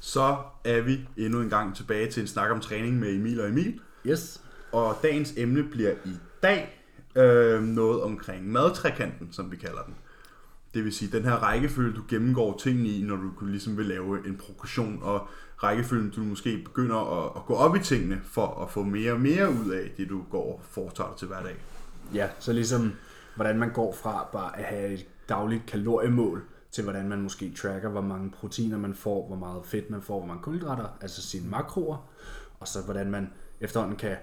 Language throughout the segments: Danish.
så er vi endnu en gang tilbage til en snak om træning med Emil og Emil. Yes. Og dagens emne bliver i dag øh, noget omkring madtrækanten, som vi kalder den. Det vil sige den her rækkefølge, du gennemgår tingene i, når du ligesom vil lave en progression, og rækkefølgen, du måske begynder at, at gå op i tingene, for at få mere og mere ud af det, du går og foretager dig til hverdag. Ja, så ligesom hvordan man går fra bare at have et dagligt kaloriemål, til hvordan man måske tracker, hvor mange proteiner man får, hvor meget fedt man får, hvor mange kulhydrater, altså sine makroer, og så hvordan man efterhånden kan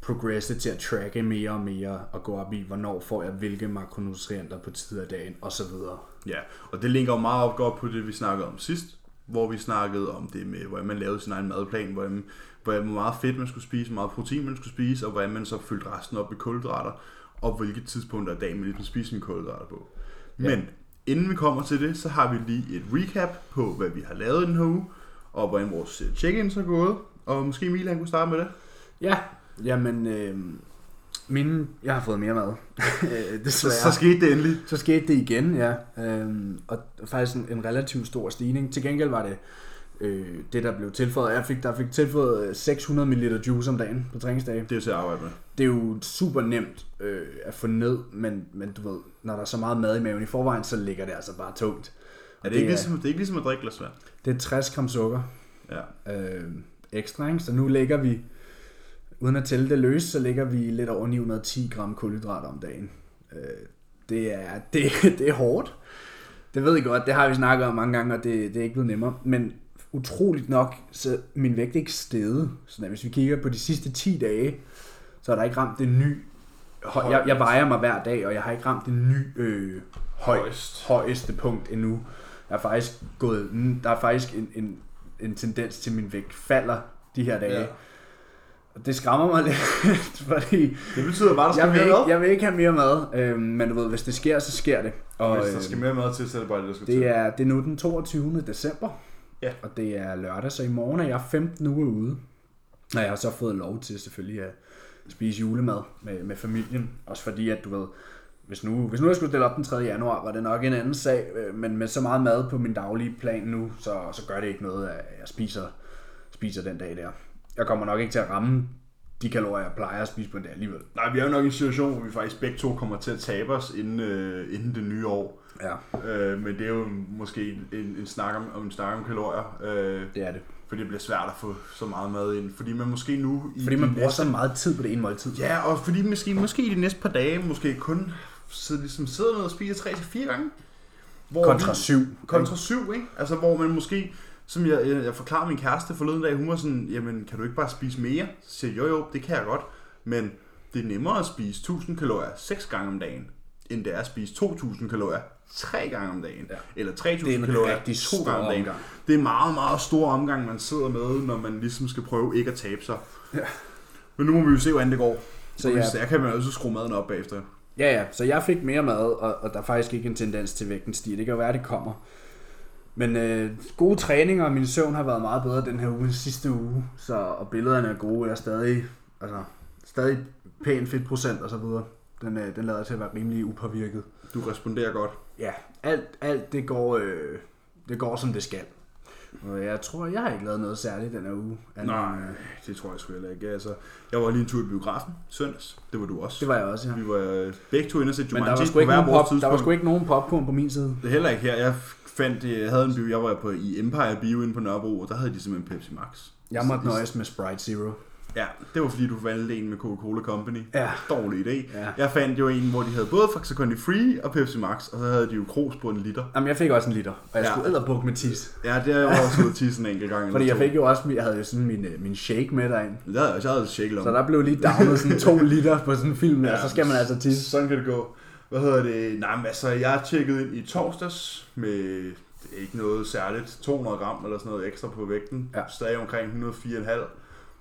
progresse til at tracke mere og mere og gå op i, hvornår får jeg hvilke makronutrienter på tid af dagen osv. Ja, og det linker jo meget op godt på det, vi snakkede om sidst, hvor vi snakkede om det med, hvordan man lavede sin egen madplan, hvordan, hvor meget fedt man skulle spise, hvor meget protein man skulle spise, og hvordan man så fyldte resten op i kulhydrater, og hvilke tidspunkter af dagen man ligesom spise sine kulhydrater på. Men ja. Inden vi kommer til det, så har vi lige et recap på, hvad vi har lavet i den her uge, og hvordan vores check-ins er gået. Og måske Emil, han kunne starte med det. Ja, jamen, øh, mine, jeg har fået mere mad. så, så skete det endelig. Så skete det igen, ja. Øhm, og faktisk en, en relativt stor stigning. Til gengæld var det øh, det, der blev tilføjet. Jeg fik, der fik tilføjet 600 ml juice om dagen på træningsdage. Det er til at arbejde med. Det er jo super nemt øh, at få ned, men, men du ved, når der er så meget mad i maven i forvejen, så ligger det altså bare tungt. er det, det, ikke er, ligesom, det er ikke ligesom at drikke glas vand? Det er 60 gram sukker. Ja. Øh, ekstra, ikke? Så nu ligger vi, uden at tælle det løs, så ligger vi lidt over 910 gram kulhydrater om dagen. Øh, det, er, det, det er hårdt. Det ved jeg godt, det har vi snakket om mange gange, og det, det er ikke blevet nemmere. Men utroligt nok, så min vægt ikke steget. Så hvis vi kigger på de sidste 10 dage, så er der ikke ramt det ny. Jeg, jeg vejer mig hver dag, og jeg har ikke ramt det ny øh, højst, højeste punkt endnu. Jeg er faktisk gået, der er faktisk en, en, en tendens til, at min vægt falder de her dage. Ja. Og det skræmmer mig lidt, fordi... Det betyder bare, at der skal jeg vil, mere ikke, mad? jeg vil ikke have mere mad, øh, men du ved, hvis det sker, så sker det. Og hvis der skal mere mad til, så er det bare det, der skal til. det er, det er nu den 22. december, Ja. og det er lørdag, så i morgen er jeg 15 uger ude. Og jeg har så fået lov til selvfølgelig at spise julemad med, med familien. Også fordi, at du ved, hvis nu, hvis nu jeg skulle stille op den 3. januar, var det nok en anden sag. øh, Men med så meget mad på min daglige plan nu, så, så gør det ikke noget, at jeg spiser, spiser den dag der. Jeg kommer nok ikke til at ramme de kalorier, jeg plejer at spise på en dag alligevel. Nej, vi er jo nok i en situation, hvor vi faktisk begge to kommer til at tabe os inden, øh, inden det nye år. Ja, Øh, men det er jo måske en, en, snak om, om en snak om kalorier. Øh, det er det. fordi det bliver svært at få så meget mad ind. Fordi man måske nu... I Fordi man bruger næste, så meget tid på det ene måltid. Ja, og fordi måske, måske i de næste par dage, måske kun sidder, ligesom sidder ned og spiser 3-4 gange. Hvor Kontra syv. kontra syv, ikke? Altså hvor man måske, som jeg, jeg, jeg forklarede min kæreste forleden dag, hun var sådan, jamen kan du ikke bare spise mere? Så siger jeg, jo jo, det kan jeg godt, men det er nemmere at spise 1000 kalorier 6 gange om dagen, end det er at spise 2000 kalorier 3 gange om dagen, Ja. eller Det 3000 er en kalorier rigtig 2 stor gange om dagen. omgang. Det er en meget, meget stor omgang, man sidder med, når man ligesom skal prøve ikke at tabe sig. Ja. Men nu må vi jo se, hvordan det går. Så ja. jeg kan man også skrue maden op bagefter. Ja, ja, så jeg fik mere mad, og, og der er faktisk ikke en tendens til vægten stiger. Det kan jo være, at det kommer. Men øh, gode træninger, og min søvn har været meget bedre den her uge sidste uge, så, og billederne er gode. Jeg er stadig, altså, stadig pæn fedtprocent og så videre. Den, øh, den lader til at være rimelig upåvirket. Du responderer godt. Ja, alt, alt det, går, øh, det går som det skal. Og jeg tror, jeg har ikke lavet noget særligt den her uge. Andet Nej, øh, det tror jeg sgu heller ikke. Altså, jeg var lige en tur i biografen søndags. Det var du også. Det var jeg også, ja. Vi var øh, begge to inde og se Men der var, Jumanji sgu ikke nogen pop, der var sgu ikke nogen popcorn på min side. Det er heller ikke her. Jeg fandt, jeg havde en bio, jeg var på i Empire Bio inde på Nørrebro, og der havde de simpelthen Pepsi Max. Jeg måtte nøjes med Sprite Zero. Ja, det var fordi du valgte en med Coca-Cola Company. Ja. Dårlig idé. Ja. Jeg fandt jo en, hvor de havde både Faxe Kondi Free og Pepsi Max, og så havde de jo Kros på en liter. Jamen, jeg fik også en liter, og jeg Ja. ja. skulle edderbuk med tis. Ja, det har jeg også ude tisse en enkelt gang. Fordi jeg fik jo også, jeg havde jo sådan min, øh, min shake med derind. Havde jeg, jeg havde shake Så der blev lige downet sådan to liter på sådan en film, ja. og så skal man altså tisse. Sådan kan det gå. Hvad hedder det? Nej, men altså, jeg tjekkede ind i torsdags med ikke noget særligt, 200 gram eller sådan noget ekstra på vægten. Ja. Stadig omkring 104,5.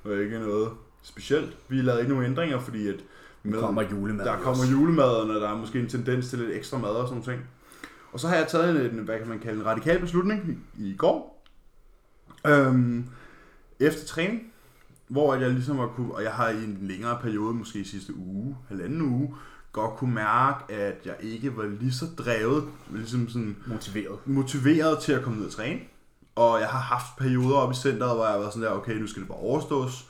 Og ikke noget specielt. Vi lavede ikke nogen ændringer, fordi at med, Der kommer julemad. der kommer julemaden, og der er måske en tendens til lidt ekstra mad og sådan nogle ting. Og så har jeg taget en, en hvad kan man kalde en radikal beslutning i, i går. Øhm, efter træning, hvor jeg ligesom har kunne, og jeg har i en længere periode, måske i sidste uge, halvanden uge, godt kunne mærke, at jeg ikke var lige så drevet, ligesom sådan Motiveret. motiveret til at komme ned og træne. Og jeg har haft perioder op i centret, hvor jeg har været sådan der, okay, nu skal det bare overstås.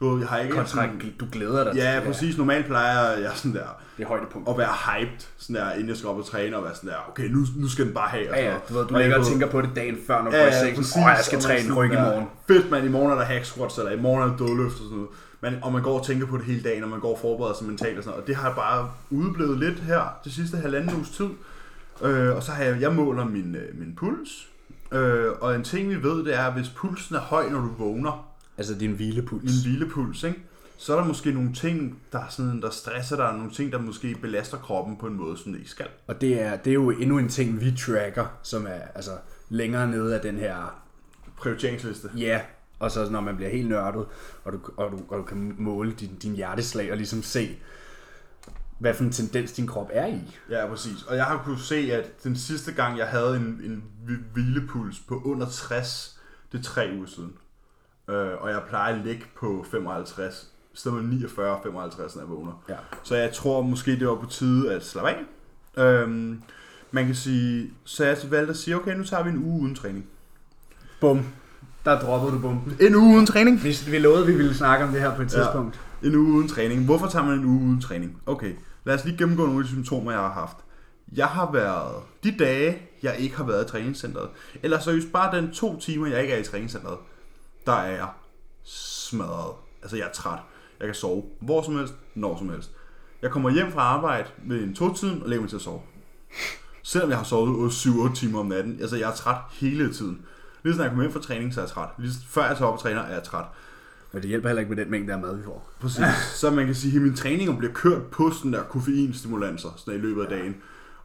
Du, jeg har ikke Kontra, sådan, du glæder dig Ja, til præcis. Normalt plejer jeg sådan der Det er højdepunkt. at være hyped, sådan der, inden jeg skal op og træne, og være sådan der, okay, nu, nu skal den bare have. og Ja, ja, du ved, du jeg ligger og tænker på det dagen før, når du Ja, går i sengen. præcis. Åh, jeg skal man træne ryg i morgen. Fedt, man. I morgen er der hack squats, eller i morgen er der dødløft og sådan noget. Men, og man går og tænker på det hele dagen, og man går og forbereder sig mentalt og sådan noget. Og det har bare udeblevet lidt her de sidste halvanden uges tid. Øh, og så har jeg, jeg måler min, øh, min puls. Øh, og en ting vi ved, det er, at hvis pulsen er høj, når du vågner, Altså din hvilepuls. min hvilepuls, ikke? så er der måske nogle ting, der, er sådan, der stresser dig, nogle ting, der måske belaster kroppen på en måde, som det ikke skal. Og det er, det er jo endnu en ting, vi tracker, som er altså, længere nede af den her Prioriteringsliste. Ja, og så når man bliver helt nørdet, og du, og du, og du kan måle din, din hjerteslag og ligesom se, hvad for en tendens din krop er i. Ja, præcis. Og jeg har kunnet se, at den sidste gang, jeg havde en, en hvi- hvilepuls på under 60, det er tre uger siden. Øh, og jeg plejer at ligge på 55, i stedet med 49 og 55, når jeg vågner. Ja. Så jeg tror måske, det var på tide at slappe af. Øhm, man kan sige, så jeg valgte at sige, okay, nu tager vi en uge uden træning. Bum. Der droppede du bomben. En uge uden træning? Vi, vi lovede, at vi ville snakke om det her på et Ja. En uge uden træning. Hvorfor tager man en uge uden træning? Okay, lad os lige gennemgå nogle af de symptomer, jeg har haft. Jeg har været de dage, jeg ikke har været i træningscenteret, eller seriøst bare den to timer, jeg ikke er i træningscenteret, der er jeg smadret. Altså, jeg er træt. Jeg kan sove hvor som helst, når som helst. Jeg kommer hjem fra arbejde ved en to-tiden og lægger mig til at sove. Selvom jeg har sovet 7-8 timer om natten. Altså, jeg er træt hele tiden. Lige når jeg kommer hjem fra træning, så er jeg træt. Lige før jeg tager op og træner, er jeg træt. Men det hjælper heller ikke med den mængde af mad, vi får. Præcis. Så man kan sige, at mine træninger bliver kørt på sådan der koffeinstimulanser sådan i løbet af dagen.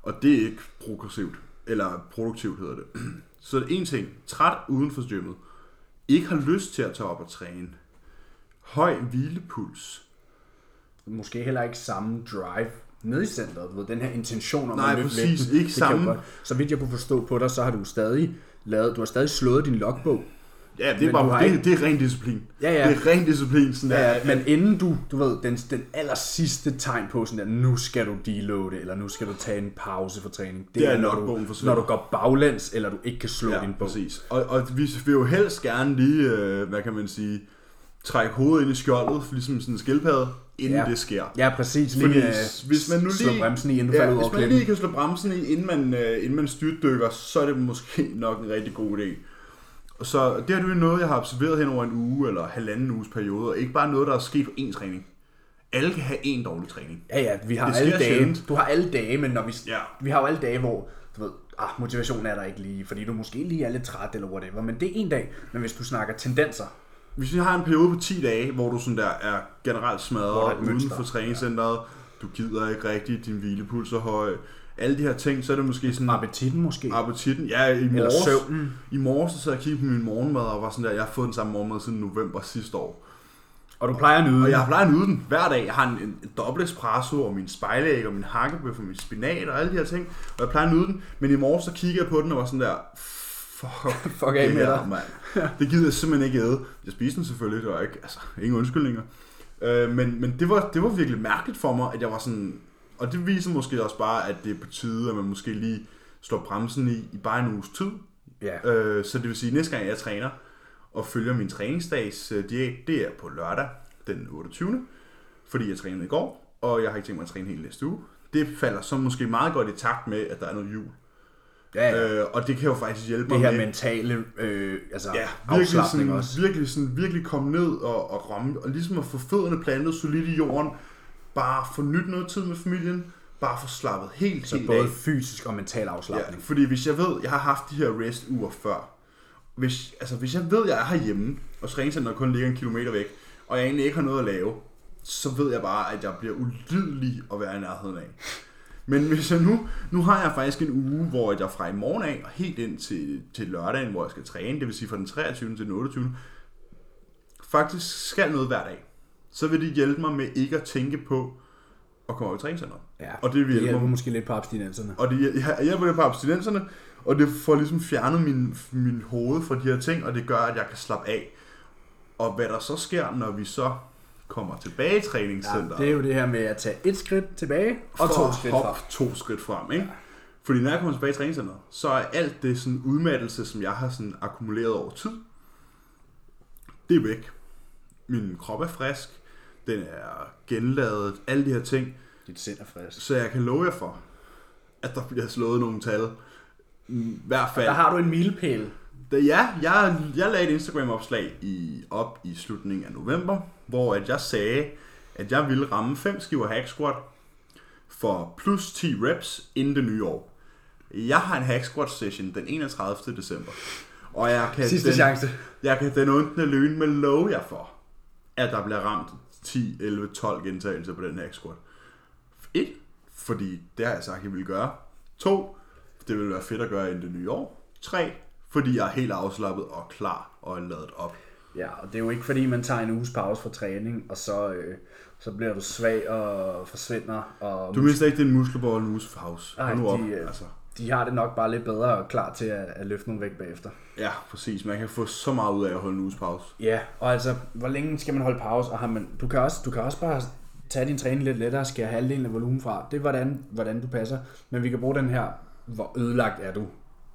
Og det er ikke progressivt. Eller produktivt hedder det. Så det er en ting. Træt uden for gymmet. Ikke har lyst til at tage op og træne. Høj hvilepuls. Måske heller ikke samme drive nede i centret. Ved, den her intention om Nej, at løfte præcis. vægten, Ikke det samme. Så vidt jeg kunne forstå på dig, så har du stadig lavet, du har stadig slået din logbog. Ja, det er, har bare, det, ikke- det er ren disciplin. Ja, ja. Det er ren disciplin. Sådan Ja, ja, men inden du, du ved, den, den aller sidste tegn på sådan der, nu skal du deloade, eller nu skal du tage en pause for træning. Det er, når, når du, når du går baglæns, eller du ikke kan slå ja, din bog. præcis. Og, og vi vil jo helst gerne lige, øh, hvad kan man sige, trække hovedet ind i skjoldet, ligesom sådan en skildpadde, inden Ja. det sker. Ja, præcis. Lige, Fordi øh, hvis man nu lige- bremsen i, inden Ja, hvis man lige kan slå bremsen i, inden man, øh, inden man styrtdykker, så er det måske nok en rigtig god idé. Så det er jo noget, jeg har observeret hen over en uge eller halvanden uges periode, og ikke bare noget, der er sket på én træning. Alle kan have én dårlig træning. Ja, ja, vi har Det alle dage. sjældent. Du har alle dage, men når vi, Ja. vi har jo alle dage, hvor du ved, ah, motivationen er der ikke lige, fordi du måske lige er lidt træt eller whatever, men det er en dag. Men hvis du snakker tendenser, Hvis vi har en periode på 10 dage, hvor du sådan der er generelt er smadret et uden mønster. for træningscenteret, du gider ikke rigtigt, din hvilepuls er høj, alle de her ting, så er det måske sådan appetitten måske, appetitten. Ja, i eller morges, søvnen. i morges så sad jeg og kiggede på min morgenmad og var sådan der, jeg har fået den samme morgenmad siden november sidste år. Og du plejer at nyde Og jeg den. plejer at nyde den hver dag. Jeg har en, en, en dobbelt espresso og min spejlæg og min hakkebøf og min spinat og alle de her ting. Og jeg plejer at nyde den. Men i morges så kiggede jeg på den og var sådan der, fuck, Fuck af med dig. mand. Det gider jeg simpelthen ikke æde. Jeg spiste den selvfølgelig, det var ikke, altså, ingen undskyldninger. Øh, men men det, var, det var virkelig mærkeligt for mig, at jeg var sådan, og det viser måske også bare, at det er på tide, at man måske lige slår bremsen i, i bare en uges tid. Ja. Øh, så det vil sige, at næste gang jeg træner og følger min træningsdags øh, diæt, det er på lørdag den 28. Fordi jeg trænede i går, og jeg har ikke tænkt mig at træne hele næste uge. Det falder så måske meget godt i takt med, at der er noget jul. Ja, ja. Øh, og det kan jo faktisk hjælpe Det mig her med mentale øh, altså ja, virkelig, sådan, også. virkelig, sådan, virkelig komme ned og, og ramme, og ligesom at få fødderne plantet solidt i jorden, bare få nyt noget tid med familien, bare få slappet helt, Så helt både af. fysisk og mental Ja, afslappning. fordi hvis jeg ved, jeg har haft de her rest uger før, hvis, altså hvis jeg ved, jeg er herhjemme, og træningscenteret kun ligger en kilometer væk, og jeg egentlig ikke har noget at lave, så ved jeg bare, at jeg bliver ulidelig at være i nærheden af. Men hvis jeg nu, nu har jeg faktisk en uge, hvor jeg fra i morgen af og helt ind til, til lørdagen, hvor jeg skal træne, det vil sige fra den 23. til den 28. faktisk skal noget hver dag. Så vil det hjælpe mig med ikke at tænke på at komme over i træningscenteret. Ja, Og det vil det hjælpe hjælper mig måske lidt på abstinenserne. og det jeg hjælper det på abstinenserne, og det får ligesom fjernet min, min hoved fra de her ting, og det gør, at jeg kan slappe af. Og hvad der så sker, når vi så kommer tilbage i Ja, træningscenteret, det er jo det her med at tage et skridt tilbage og to at skridt frem. to skridt frem, ikke? Fordi når jeg kommer tilbage i træningscenteret, så er alt det sådan udmattelse, som jeg har sådan akkumuleret over tid, det er væk. Min krop er frisk, den er genladet, alle de her ting. Dit sind er frisk. Så jeg kan love jer for, at der bliver slået nogle tal. I hvert fald. Der har du en milepæl. Da, ja, jeg, jeg lagde et Instagram-opslag i, op i slutningen af november, hvor at jeg sagde, at jeg ville ramme 5 skiver hack squat for plus 10 reps inden det nye år. Jeg har en hack squat session den 31. december. Og jeg kan Sidste den, chance. Jeg kan den ondne løn med love jer for, at der bliver ramt 10, 11, 12 gentagelser på den hack squat. Et, fordi det har jeg sagt, jeg ville gøre. To, det vil være fedt at gøre inden det nye år. Tre, fordi jeg er helt afslappet og klar og er lavet op. Ja, og det er jo ikke fordi, man tager en uges pause fra træning, og så, øh, så bliver du svag og forsvinder. Og Du mister ikke din muskelbold en uges pause. Hold nu op. de, øh, Altså. De har det nok bare lidt bedre og klar til at, at løfte nogle vægt bagefter. Ja, præcis. Man kan få så meget ud af at holde en uges pause. Ja, og altså, hvor længe skal man holde pause? Og har man, du, kan også, du kan også bare tage din træning lidt lettere og skære halvdelen af volumen fra. Det er, hvordan, hvordan du passer. Men vi kan bruge den her, hvor ødelagt er du?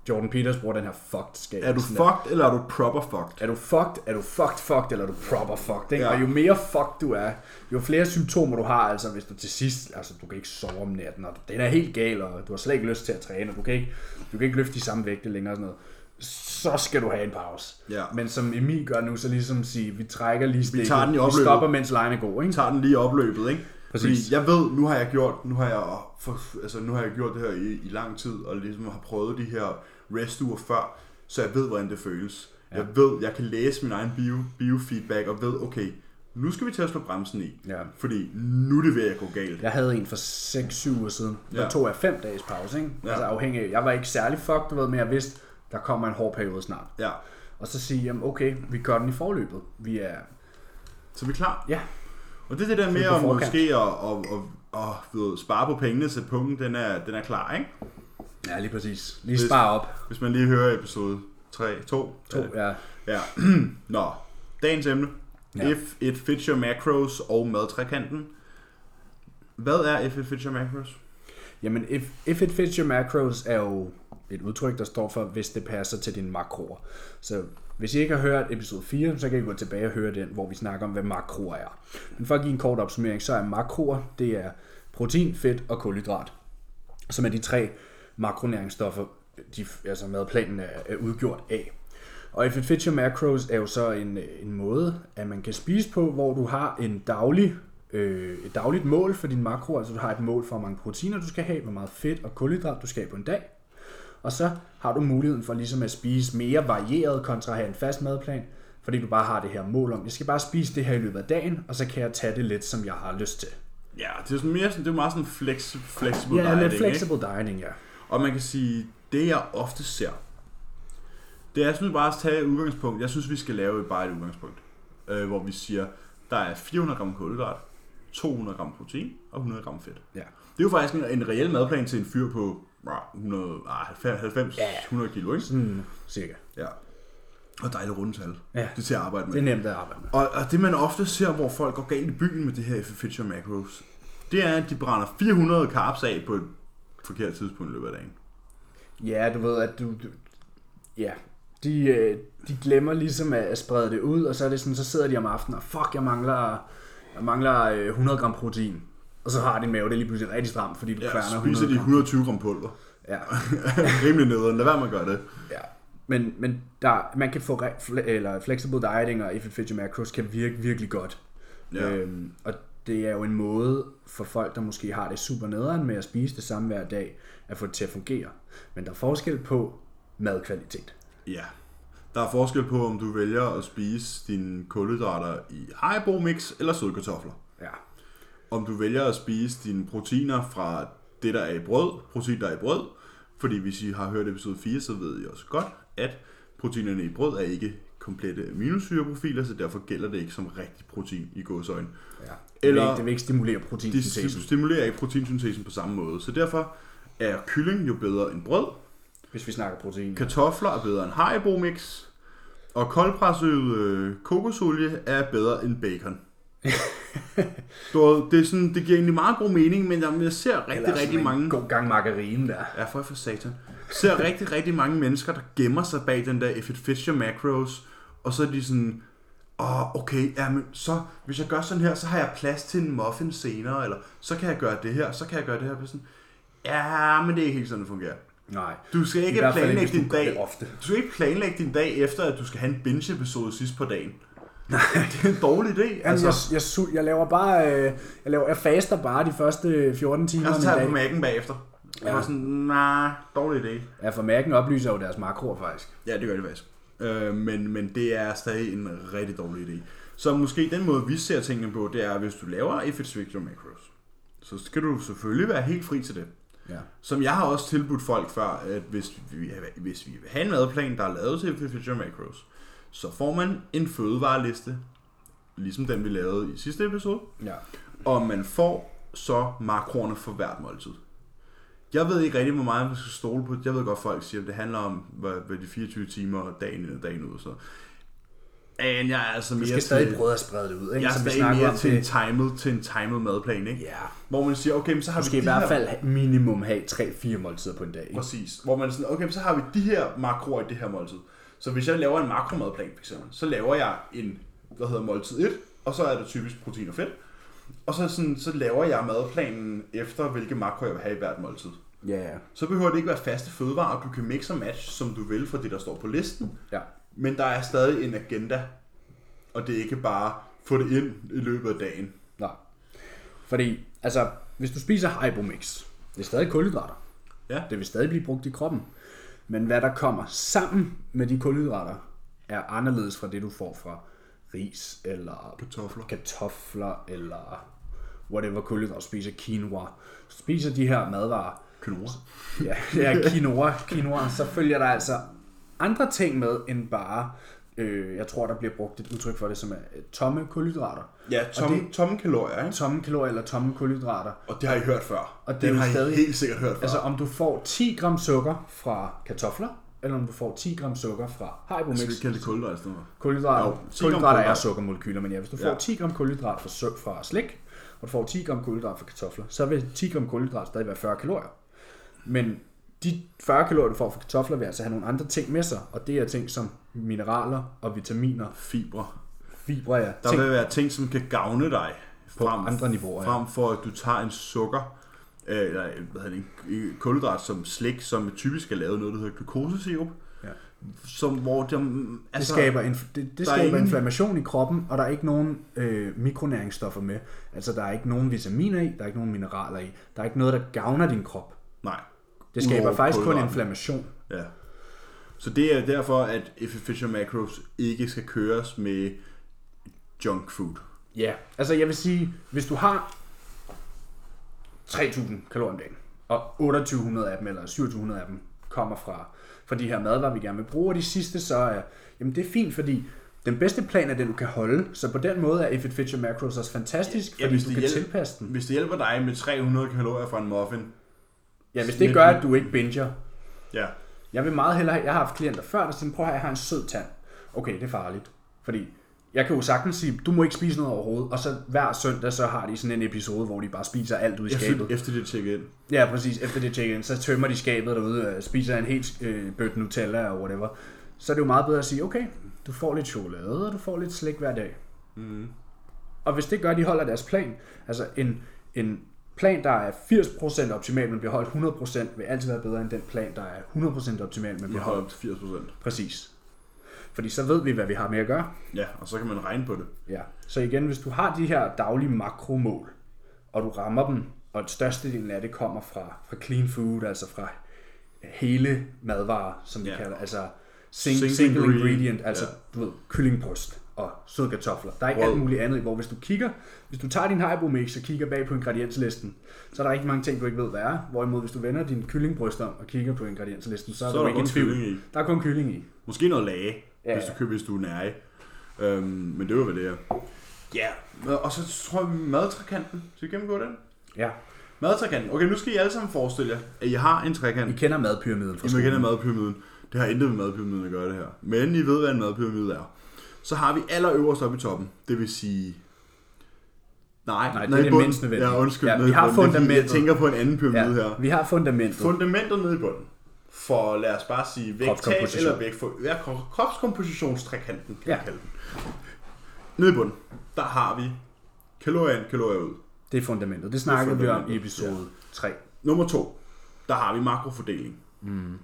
Jordan Peters bruger den her fucked skab. Er du fucked, eller er du proper fucked? Er du fucked, er du fucked, fucked, eller er du proper fucked? Ikke? Ja. Og jo mere fucked du er, jo flere symptomer du har, altså hvis du til sidst, altså du kan ikke sove om natten, og den er helt gal, og du har slet ikke lyst til at træne, og du kan ikke, du kan ikke løfte de samme vægte længere og sådan noget, så skal du have en pause. Ja. Men som Emil gør nu, så ligesom sige, vi trækker lige stikket, tager den i vi opløbet. stopper, mens lejen er god, ikke? tager den lige i opløbet, ikke? Præcis. Fordi jeg ved, nu har jeg gjort, nu har jeg, for, altså, nu har jeg gjort det her i, i lang tid, og ligesom har prøvet de her restuer før, så jeg ved, hvordan det føles. Ja. Jeg ved, jeg kan læse min egen bio, biofeedback, og ved, okay, nu skal vi til at slå bremsen i. Ja. Fordi nu er det ved at gå galt. Jeg havde en for 6-7 uger siden. Der Ja. tog jeg 5 dages pause, ikke? Ja. Altså afhængig af, jeg var ikke særlig fucked, du ved, men jeg vidste, der kommer en hård periode snart. Ja. Og så sige, jamen okay, vi gør den i forløbet. Vi er, Så vi er klar. ja, Og det er det der med at måske at, at, at, at, at ved, spare på pengene, så punkten den er, den er klar, ikke? Ja lige præcis. Lige Hvis- spare op. Hvis man lige hører episode 3, 2. To, ja. Ja. Nå, dagens emne. Ja. Ja. If it fits your macros og madtrækanten. Hvad er if it fits your macros? Jamen, if, if it fits your macros er jo et udtryk, der står for, hvis det passer til dine makroer. Så hvis I ikke har hørt episode 4, så kan I gå tilbage og høre den, hvor vi snakker om, hvad makroer er. Men for at give en kort opsummering, så er makroer, det er protein, fedt og kulhydrat, som er de tre makronæringsstoffer, de, altså madplanen er, er udgjort af. Og if it fits your macros er jo så en, en måde, at man kan spise på, hvor du har en daglig, øh, et dagligt mål for din makro, altså du har et mål for, hvor mange proteiner du skal have, hvor meget fedt og kulhydrat du skal have på en dag. Og så har du muligheden for ligesom at spise mere varieret kontra at have en fast madplan, fordi du bare har det her mål om, jeg skal bare spise det her i løbet af dagen, og så kan jeg tage det lidt, som jeg har lyst til. Ja, det er, sådan mere, sådan, det er meget sådan flex, flexible Ja, dieting, lidt flexible dieting, ja. Og man kan sige, det jeg ofte ser, det er sådan bare at tage et udgangspunkt. Jeg synes, vi skal lave et- bare et udgangspunkt, øh, hvor vi siger, der er 400 gram kulhydrat, 200 gram protein og 100 gram fedt. Ja. Det er jo faktisk en, en reel madplan til en fyr på ah, 100, ah, 90, Ja. 100 kilo, ikke? Sådan cirka. Ja. Og dejligt rundetal. Ja. Det er til at arbejde med. Det er nemt at arbejde med. Og, og det man ofte ser, hvor folk går galt i byen med det her Your Macros, det er, at de brænder 400 carbs af på et forkert tidspunkt i løbet af dagen. Ja, du ved, at du... du ja, de, øh, de glemmer ligesom at, at sprede det ud, og så er det sådan, så sidder de om aftenen, og fuck, jeg mangler, jeg mangler øh, 100 gram protein. Og så har din mave det lige pludselig rigtig stramt, fordi du Ja, kværner spiser 100 de gram. 120 gram pulver. Ja, Rimelig nederen. Lad være med at gøre det. ja. Men, men der, man kan få re- fle- eller flexible dieting og if it fits your macros kan virke virkelig godt. Ja. Øhm, og det er jo en måde for folk, der måske har det super nederen med at spise det samme hver dag, at få det til at fungere. Men der er forskel på madkvalitet. Ja. Der er forskel på, om du vælger at spise dine kulhydrater i Haribo mix eller sødkartofler. Ja. Om du vælger at spise dine proteiner fra det, der er i brød, protein, der er i brød, fordi hvis I har hørt episode 4, så ved I også godt, at proteinerne i brød er ikke komplette aminosyreprofiler, så derfor gælder det ikke som rigtig protein i gåsøjne. ja. Det, Eller- vil ikke, det vil ikke stimulere proteinsyntesen. stimulerer ikke proteinsyntesen på samme måde, så derfor er kylling jo bedre end brød, Hvis vi snakker protein. kartofler er bedre end Haribo mix, og koldpresset øh, kokosolie er bedre end bacon. du det, er sådan, det giver egentlig meget god mening, men jeg, ser rigtig, Eller rigtig mange... God gang margarine der. Ja, for for satan. Ser rigtig, rigtig mange mennesker, der gemmer sig bag den der if it fits your macros, og så er de sådan, åh, oh, okay, jamen, så hvis jeg gør sådan her, så har jeg plads til en muffin senere, eller så kan jeg gøre det her, så kan jeg gøre det her. Sådan, ja, men det er ikke helt sådan, det fungerer. Nej. Du skal ikke planlægge din dag. ofte. Du skal ikke planlægge din dag efter, at du skal have en binge-episode sidst på dagen. Nej. Det er en dårlig idé. Altså, jeg, jeg, sul- jeg laver bare, øh, jeg, laver, jeg faster bare de første 14 timer jeg om en tager dag. på mærken bagefter. Jeg Ja. var sådan, nej, dårlig idé. Ja, for mærken oplyser jo deres makroer faktisk. Ja, det gør det faktisk. Øh, men, men det er stadig en rigtig dårlig idé. Så måske den måde, vi ser tingene på, det er, at hvis du laver if it's your macros, så skal du selvfølgelig være helt fri til det. Ja. Som jeg har også tilbudt folk før, at hvis vi, hvis vi vil have en madplan, der er lavet til if it's your macros, så får man en fødevareliste, ligesom den vi lavede i sidste episode, Ja. og man får så makroerne for hvert måltid. Jeg ved ikke rigtig, hvor meget man skal stole på det. Jeg ved godt, folk siger, at det handler om hvad, hvad de 24 timer dagen ind og dagen ud. Så. Men jeg er altså Du skal stadig til, prøve at sprede det ud, ikke? jeg er vi stadig mere til en, til. timed, til en timed madplan, ikke? Ja. Hvor man siger, okay, men så har Du vi skal i de hvert fald minimum have 3-4 måltider på en dag. Ikke? Præcis. Hvor man er sådan, okay, men så har vi de her makroer i det her måltid. Så hvis jeg laver en makromadplan, for eksempel, så laver jeg en, hvad hedder måltid 1, og så er det typisk protein og fedt. Og så, sådan, så laver jeg madplanen efter, hvilke makroer jeg vil have i hvert måltid. Ja, ja. Så behøver det ikke være faste fødevarer, du kan mix og match, som du vil fra det, der står på listen. Ja. Men der er stadig en agenda, og det er ikke bare få det ind i løbet af dagen. Nej. Fordi, altså, hvis du spiser Hybomix, det er stadig kulhydrater. Ja. Det vil stadig blive brugt i kroppen. Men hvad der kommer sammen med de kulhydrater, er anderledes fra det, du får fra ris, eller Kartofler. kartofler, eller whatever kulhydrater, spiser quinoa. Spiser de her madvarer, Quinoa. ja, ja quinoa, quinoa, så følger der altså andre ting med, end bare, øh, jeg tror, der bliver brugt et udtryk for det, som er øh, tomme kulhydrater. Ja, tomme, det- tomme kalorier, ikke? Tomme kalorier eller tomme kulhydrater. Og det har I hørt før. Og det jo har I stadig- helt sikkert hørt før. Altså om du får 10 gram sukker fra kartofler, eller om du får 10 gram sukker fra Hybomix. skal vi kalde det kulhydrater i stedet? Kulhydrater, Jo, 10 gram kulhydrater er sukkermolekyler, men ja, hvis du får Ja. 10 gram kulhydrat fra, fra slik, og du får 10 gram kulhydrat fra kartofler, så vil 10 gram kulhydrat stadig være 40 kalorier. Men de 40 kalorier, du får fra kartofler, vil altså have nogle andre ting med sig, og det er ting som mineraler og vitaminer, Fibre. fibre, ja. Der ting, vil være ting, som kan gavne dig. På andre niveauer. Frem for, at du tager en sukker, øh, eller hvad hedder det, en kulhydrat som slik, som typisk er lavet noget, der hedder glukosesirup. Ja. Som, hvor de, det altså, skaber, inf- det, det er skaber ingen- inflammation i kroppen, og der er ikke nogen øh, mikronæringsstoffer med. Altså, der er ikke nogen vitaminer i, der er ikke nogen mineraler i. Der er ikke noget, der gavner din krop. Nej. Det skaber faktisk kun inflammation. Ja. Så det er derfor, at Fisher Macros ikke skal køres med junk food. Ja, altså jeg vil sige, hvis du har 3.000 kalorier om dagen, og 2800 af dem, eller 2700 af dem, kommer fra, fra de her madvarer, vi gerne vil bruge, og de sidste så er, jamen det er fint, fordi den bedste plan er den, du kan holde, så på den måde er If It Fits Your Macros også fantastisk, Ja, fordi hvis du kan hjælper- tilpasse den. Hvis det hjælper dig med 300 kalorier fra en muffin, Ja, hvis det gør, at du ikke binger. ja, Jeg vil meget hellere have, jeg har haft klienter før, der siger, prøv at høre, jeg har en sød tand. Okay, det er farligt. Fordi jeg kan jo sagtens sige, du må ikke spise noget overhovedet, og så hver søndag, så har de sådan en episode, hvor de bare spiser alt ud i skabet. efter, efter det tjekker ind. Ja, præcis. Efter det check-in, så tømmer de skabet derude, øh, spiser en helt øh, bøtte Nutella og whatever. Så er det jo meget bedre at sige, okay, du får lidt chokolade, og du får lidt slik hver dag. Mm. Og hvis det gør, at de holder deres plan, altså en, en plan, der er 80% optimal, men bliver holdt 100%, vil altid være bedre end den plan, der er 100% optimal, men Vi bliver holdt op til 80 procent. præcis. Fordi så ved vi, hvad vi har med at gøre. Ja, og så kan man regne på det. Ja. Så igen, hvis du har de her daglige makromål, og du rammer dem, og størstedelen af det kommer fra, fra clean food, altså fra hele madvarer, som vi Ja. kalder, altså sing, Single single, single ingredient, ingredient, altså ja. du ved, kyllingbryst og søde kartofler. Der er ikke Brød. alt muligt andet hvor hvis du kigger, hvis du tager din Haribo mix og kigger bag på ingredienslisten, så er der rigtig mange ting, du ikke ved, hvad er. Hvorimod, hvis du vender din kyllingbryst om og kigger på ingredienslisten, så er, Så er der ikke kun tvivl. kylling i. Der er kun kylling i. Måske noget lage, Ja, hvis du køber, hvis du er nære. Øhm, men det var hvad det er. Ja, og så tror jeg madtrekanten. Skal vi gennemgå den? Ja. Madtrekanten. Okay, nu skal I alle sammen forestille jer, at I har en trekant. I kender madpyramiden fra I må skolen. kende madpyramiden. Det har intet med madpyramiden at gøre det her. Men I ved, hvad en madpyramide er. Så har vi allerøverst oppe i toppen. Det vil sige Nej, Nej, det er det mindst nødvendige. Ja, undskyld. Ja, vi har fordi, Jeg fundamentet. tænker på en anden pyramide Ja, her. vi har fundamentet. Fundamentet nede i bunden. For lad os bare sige vægttab eller vægt for ja, kro- kropskompositionstrekanten. kan Ja. kalde den. Nede i bunden, der har vi kalorier ind, kalorier ud. Det er fundamentet. Det snakkede vi om i fundamentet, episode 3. Nummer to, der har vi makrofordeling. Mm.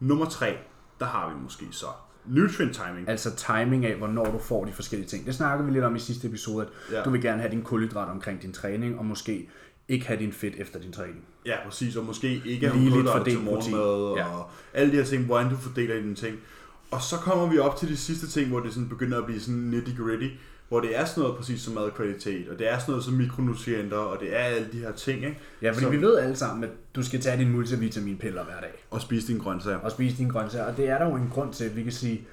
Nummer tre, der har vi måske så nutrient timing. Altså timing af, hvornår du får de forskellige ting. Det snakkede vi lidt om i sidste episode, at Ja. du vil gerne have din kulhydrat omkring din træning, og måske ikke have din fedt efter din træning. Ja, præcis, og måske ikke have Lige lidt til fordelt protein. morgenmad, og Ja. alle de her ting, hvordan du fordeler dine ting. Og så kommer vi op til de sidste ting, hvor det sådan begynder at blive sådan nitty gritty, hvor det er sådan noget præcis som madkvalitet, og det er sådan noget som mikronutrienter, og det er alle de her ting, ikke? Ja, fordi Så- vi ved alle sammen, at du skal tage dine multivitaminpiller hver dag. Og spise dine grøntsager. og spise dine grøntsager. Og det er der jo en grund til, at vi kan sige,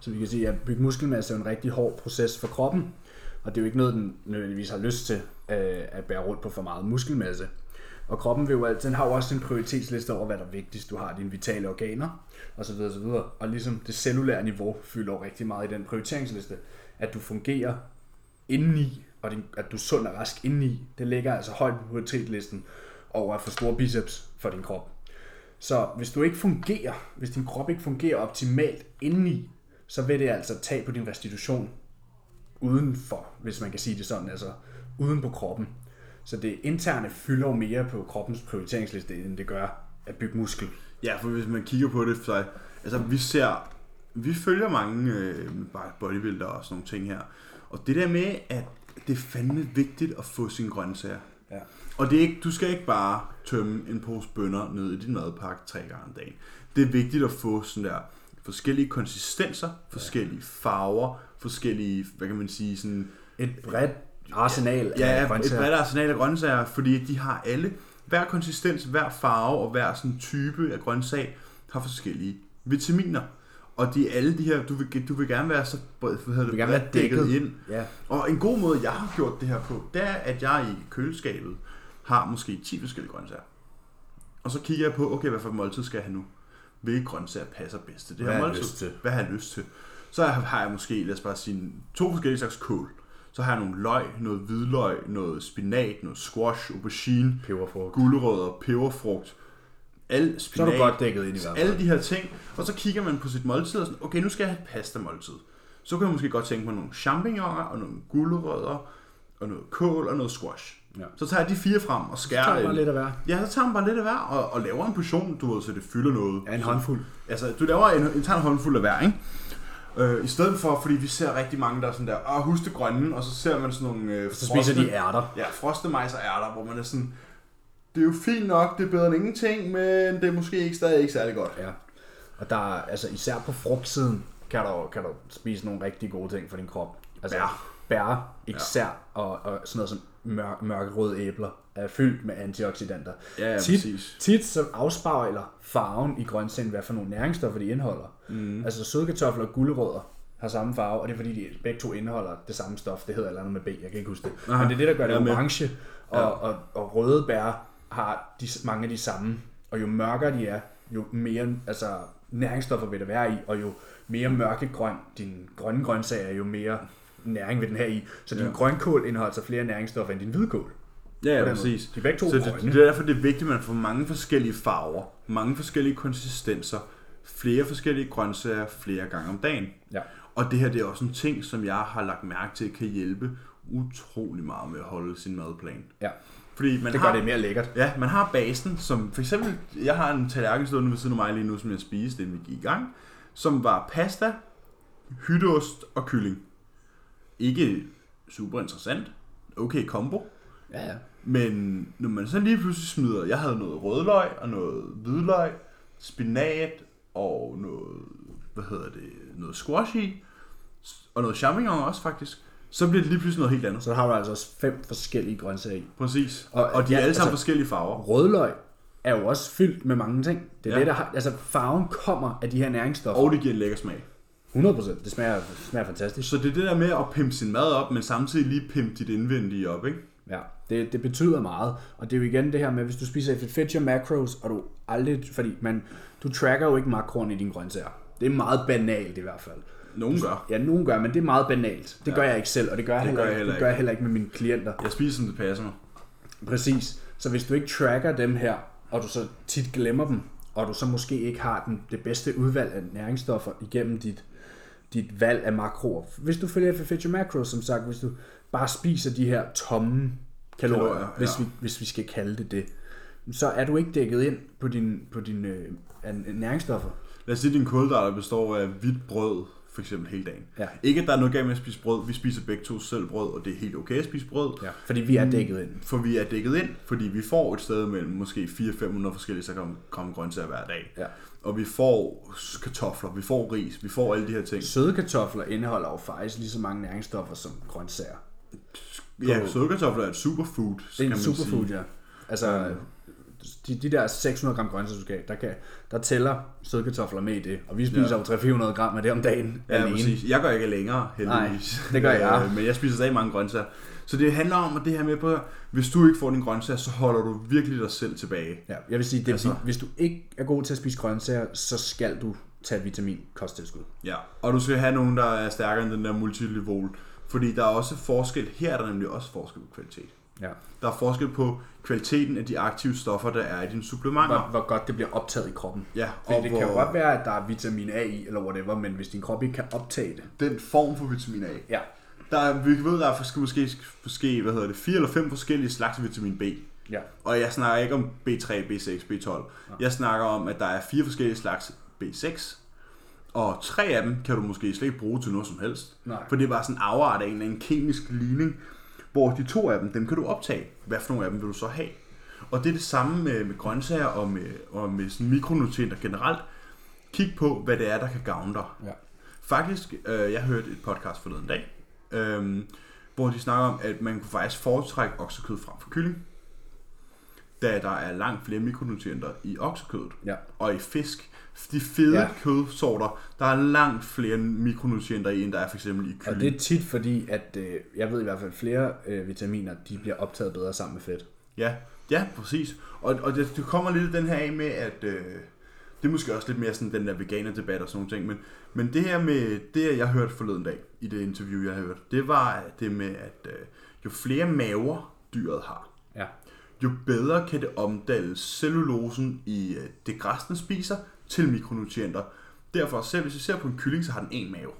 så vi kan sige, at bygge muskelmasse er en rigtig hård proces for kroppen. Og det er jo ikke noget, den nødvendigvis har lyst til øh, at bære rundt på for meget muskelmasse. Og kroppen vil jo altid, den har jo også en prioritetsliste over, hvad der er vigtigst. Du har dine vitale organer, og så videre, og så videre. Og ligesom det cellulære niveau fylder jo rigtig meget i den prioriteringsliste. At du fungerer indeni, og din, at du er sund og rask indeni, det ligger altså højt på prioritetslisten over at få store biceps for din krop. Så hvis du ikke fungerer, hvis din krop ikke fungerer optimalt indeni, så vil det altså tage på din restitution udenfor, hvis man kan sige det sådan, altså uden på kroppen. Så det interne fylder jo mere på kroppens prioriteringsliste, end det gør at bygge muskel. Ja, for hvis man kigger på det, så altså vi ser, vi følger mange øh, bare bodybuilder og sådan nogle ting her. Og det der med, at det er fandme vigtigt at få sine grøntsager. Ja. Og det er ikke, du skal ikke bare tømme en pose bønner ned i din madpakke tre gange om dagen. Det er vigtigt at få sådan der forskellige konsistenser, forskellige farver, forskellige, hvad kan man sige, sådan Et bredt arsenal Ja, af et grøntsager. bredt arsenal af grøntsager, fordi de har alle, hver konsistens, hver farve og hver sådan type af grøntsag har forskellige vitaminer. Og de alle de her, du vil, du vil gerne være så hvad hedder det, gerne være dækket dækket. ind. Ja. Og en god måde, jeg har gjort det her på, det er, at jeg i køleskabet har måske 10 forskellige grøntsager. Og så kigger jeg på, okay, hvad for måltid skal jeg have nu? Hvilke grøntsager passer bedst til det her måltid? lyst til? Hvad har jeg lyst til? Så har jeg måske, lad os bare sige, to forskellige slags kål. Så har jeg nogle løg, noget hvidløg, noget spinat, noget squash, aubergine, Peberfrugt. gulerødder, peberfrugt, al Så er spinat, du godt dækket ind i hvert fald. alle de her ting. Og så kigger man på sit måltid og sådan, okay, nu skal jeg have et pasta måltid. Så kan jeg måske godt tænke på nogle champignoner og nogle gulerødder og noget kål og noget squash. Ja. Så tager jeg de fire frem og Så skærer tager du bare en- lidt af hver. Ja, så tager man bare lidt af hver og, og laver en portion, du ved, så det fylder noget. Ja, en håndfuld. Altså, du laver en, en, tager en håndfuld af hver, ikke? Øh, I stedet for, fordi vi ser rigtig mange, der er sådan der, ah, husk det grønne, og så ser man sådan nogle øh, Så spiser de ærter. Ja, frosne majs og ærter, hvor man er sådan, det er jo fint nok, det er bedre end ingenting, men det er måske ikke stadig ikke særlig godt. Ja. Og der er, altså især på frugtsiden, kan du, kan du spise nogle rigtig gode ting for din krop. Altså, Bær. Bær, især, ja. og, og sådan noget som mør, mørkerøde æbler, er fyldt med antioxidanter. Ja, ja, tit, præcis. tit så afspejler farven i grøntsagen, hvad for nogle næringsstoffer de indeholder. Mm. Altså søde kartofler og gulerødder har samme farve, og det er fordi, de begge to indeholder det samme stof. Det hedder eller andet med B, jeg kan ikke huske det. Aha. Men det er det, der gør det orange, og, Ja. og, og røde bær har de, mange af de samme. Og jo mørkere de er, jo mere altså, næringsstoffer vil der være i, og jo mere mørkegrøn din grønne grøntsag er, jo mere næring vil den have i. Så din Ja. grønkål indeholder altså flere næringsstoffer end din hvidkål. Ja, ja, præcis. De er begge to så det, det, er derfor, det er vigtigt, at man får mange forskellige farver, mange forskellige konsistenser, flere forskellige grøntsager flere gange om dagen. Ja. Og det her det er også en ting, som jeg har lagt mærke til, kan hjælpe utrolig meget med at holde sin madplan. Ja. Fordi man Det har, gør det mere lækkert. Ja, man har basen, som for eksempel, jeg har en tallerken stående ved siden af mig lige nu, som jeg spiste, inden vi gik i gang, som var pasta, hytteost og kylling. Ikke super interessant. Okay kombo. Ja, ja. Men når man så lige pludselig smider, jeg havde noget rødløg og noget hvidløg, spinat og noget, hvad hedder det, noget squash i, og noget champignon også faktisk, så bliver det lige pludselig noget helt andet. Så har du altså også fem forskellige grøntsager i. Præcis. Og, Og- og de er ja, alle sammen altså- forskellige farver. Rødløg er jo også fyldt med mange ting. Det er Ja. det, der har, altså farven kommer af de her næringsstoffer. Og det giver en lækker smag. 100%. Det smager, det smager fantastisk. Så det er det der med at pimpe sin mad op, men samtidig lige pimpe dit indvendige op, ikke? Ja, det, det betyder meget. Og det er jo igen det her med, hvis du spiser fits your macros, og du aldrig, fordi man, du tracker jo ikke makroen i dine grøntsager. Det er meget banalt i hvert fald. Nogen gør. Ja, nogen gør, men det er meget banalt. Det Ja. gør jeg ikke selv, og det gør jeg, Det heller, gør jeg ikke, heller det gør jeg heller ikke med mine klienter. Jeg spiser, som det passer mig. Præcis. Så hvis du ikke tracker dem her, og du så tit glemmer dem, og du så måske ikke har den, det bedste udvalg af næringsstoffer igennem dit, dit valg af makroer. Hvis du følger FFH Macros, som sagt, hvis du bare spiser de her tomme kalorier, Kalorier, kalorier hvis, ja. vi, hvis vi skal kalde det det, så er du ikke dækket ind på dine på din, øh, næringsstoffer. Lad os sige, at din kulhydrater består af hvidt brød, for eksempel hele dagen. Ja. Ikke, at der er noget galt med at spise brød. Vi spiser begge to selv brød, og det er helt okay at spise brød. Ja. Fordi vi er dækket ind. For vi er dækket ind, fordi vi får et sted mellem måske 400-500 forskellige kom grøntsager hver dag. Ja. Og vi får kartofler, vi får ris, vi får alle de her ting. Søde kartofler indeholder jo faktisk lige så mange næringsstoffer som grøntsager. Ja, sødkartofler er et superfood, Det er en man superfood, sige. ja. Altså, de, de der 600 gram have, der, kan, der tæller sødkartofler med i det. Og vi spiser Ja. jo 300-400 gram af det om dagen Ja, alene. præcis. Jeg gør ikke længere, heldigvis. Nej, det gør jeg. Øh, Men jeg spiser stadig mange grøntsager. Så det handler om, at det her med på, hvis du ikke får din grøntsager, så holder du virkelig dig selv tilbage. Ja, jeg vil sige, det altså, hvis du ikke er god til at spise grøntsager, så skal du tage vitamin kosttilskud. Ja, og du skal have nogen, der er stærkere end den der multilivol. Fordi der er også forskel, her er der nemlig også forskel på kvalitet. Ja. Der er forskel på kvaliteten af de aktive stoffer, der er i dine supplementer. Hvor, hvor godt det bliver optaget i kroppen. Ja, Fordi og det hvor kan jo godt være, at der er vitamin A i, eller whatever, men hvis din krop ikke kan optage det. den form for vitamin A. Ja. Der er, vi ved, der er måske, måske, måske hvad hedder det, fire eller fem forskellige slags vitamin B. Ja. Og jeg snakker ikke om B3, B6, B12. Jeg snakker om, at der er fire forskellige slags B6. Og tre af dem kan du måske slet ikke bruge til noget som helst. Nej. For det var sådan en afart af en anden kemisk ligning, hvor de to af dem, dem kan du optage. Hvad for nogle af dem vil du så have? Og det er det samme med, med grøntsager og med, og med sådan mikronutrienter generelt. Kig på, hvad det er, der kan gavne dig. Ja. Faktisk, øh, jeg hørte et podcast forleden dag, øh, hvor de snakker om, at man kunne faktisk foretrække oksekød frem for kylling. Da der er langt flere mikronutrienter i oksekødet Ja. og i fisk. De fede ja. Kødsorter, der er langt flere mikronutrienter i, end der er for eksempel i Og kylling. det er tit fordi, at øh, jeg ved i hvert fald, flere øh, vitaminer, de bliver optaget bedre sammen med fedt. Ja, ja, præcis. Og, og det, det kommer lidt den her af med, at øh, det er måske også lidt mere sådan den der veganer-debat og sådan nogle ting, men, men det her med, det jeg hørte forleden dag, i det interview, jeg har hørt, det var det med, at øh, jo flere maver dyret har, Ja. jo bedre kan det omdanne cellulosen i øh, det græs, den spiser, til mikronutrienter. Derfor, selv hvis du ser på en kylling, så har den en mave.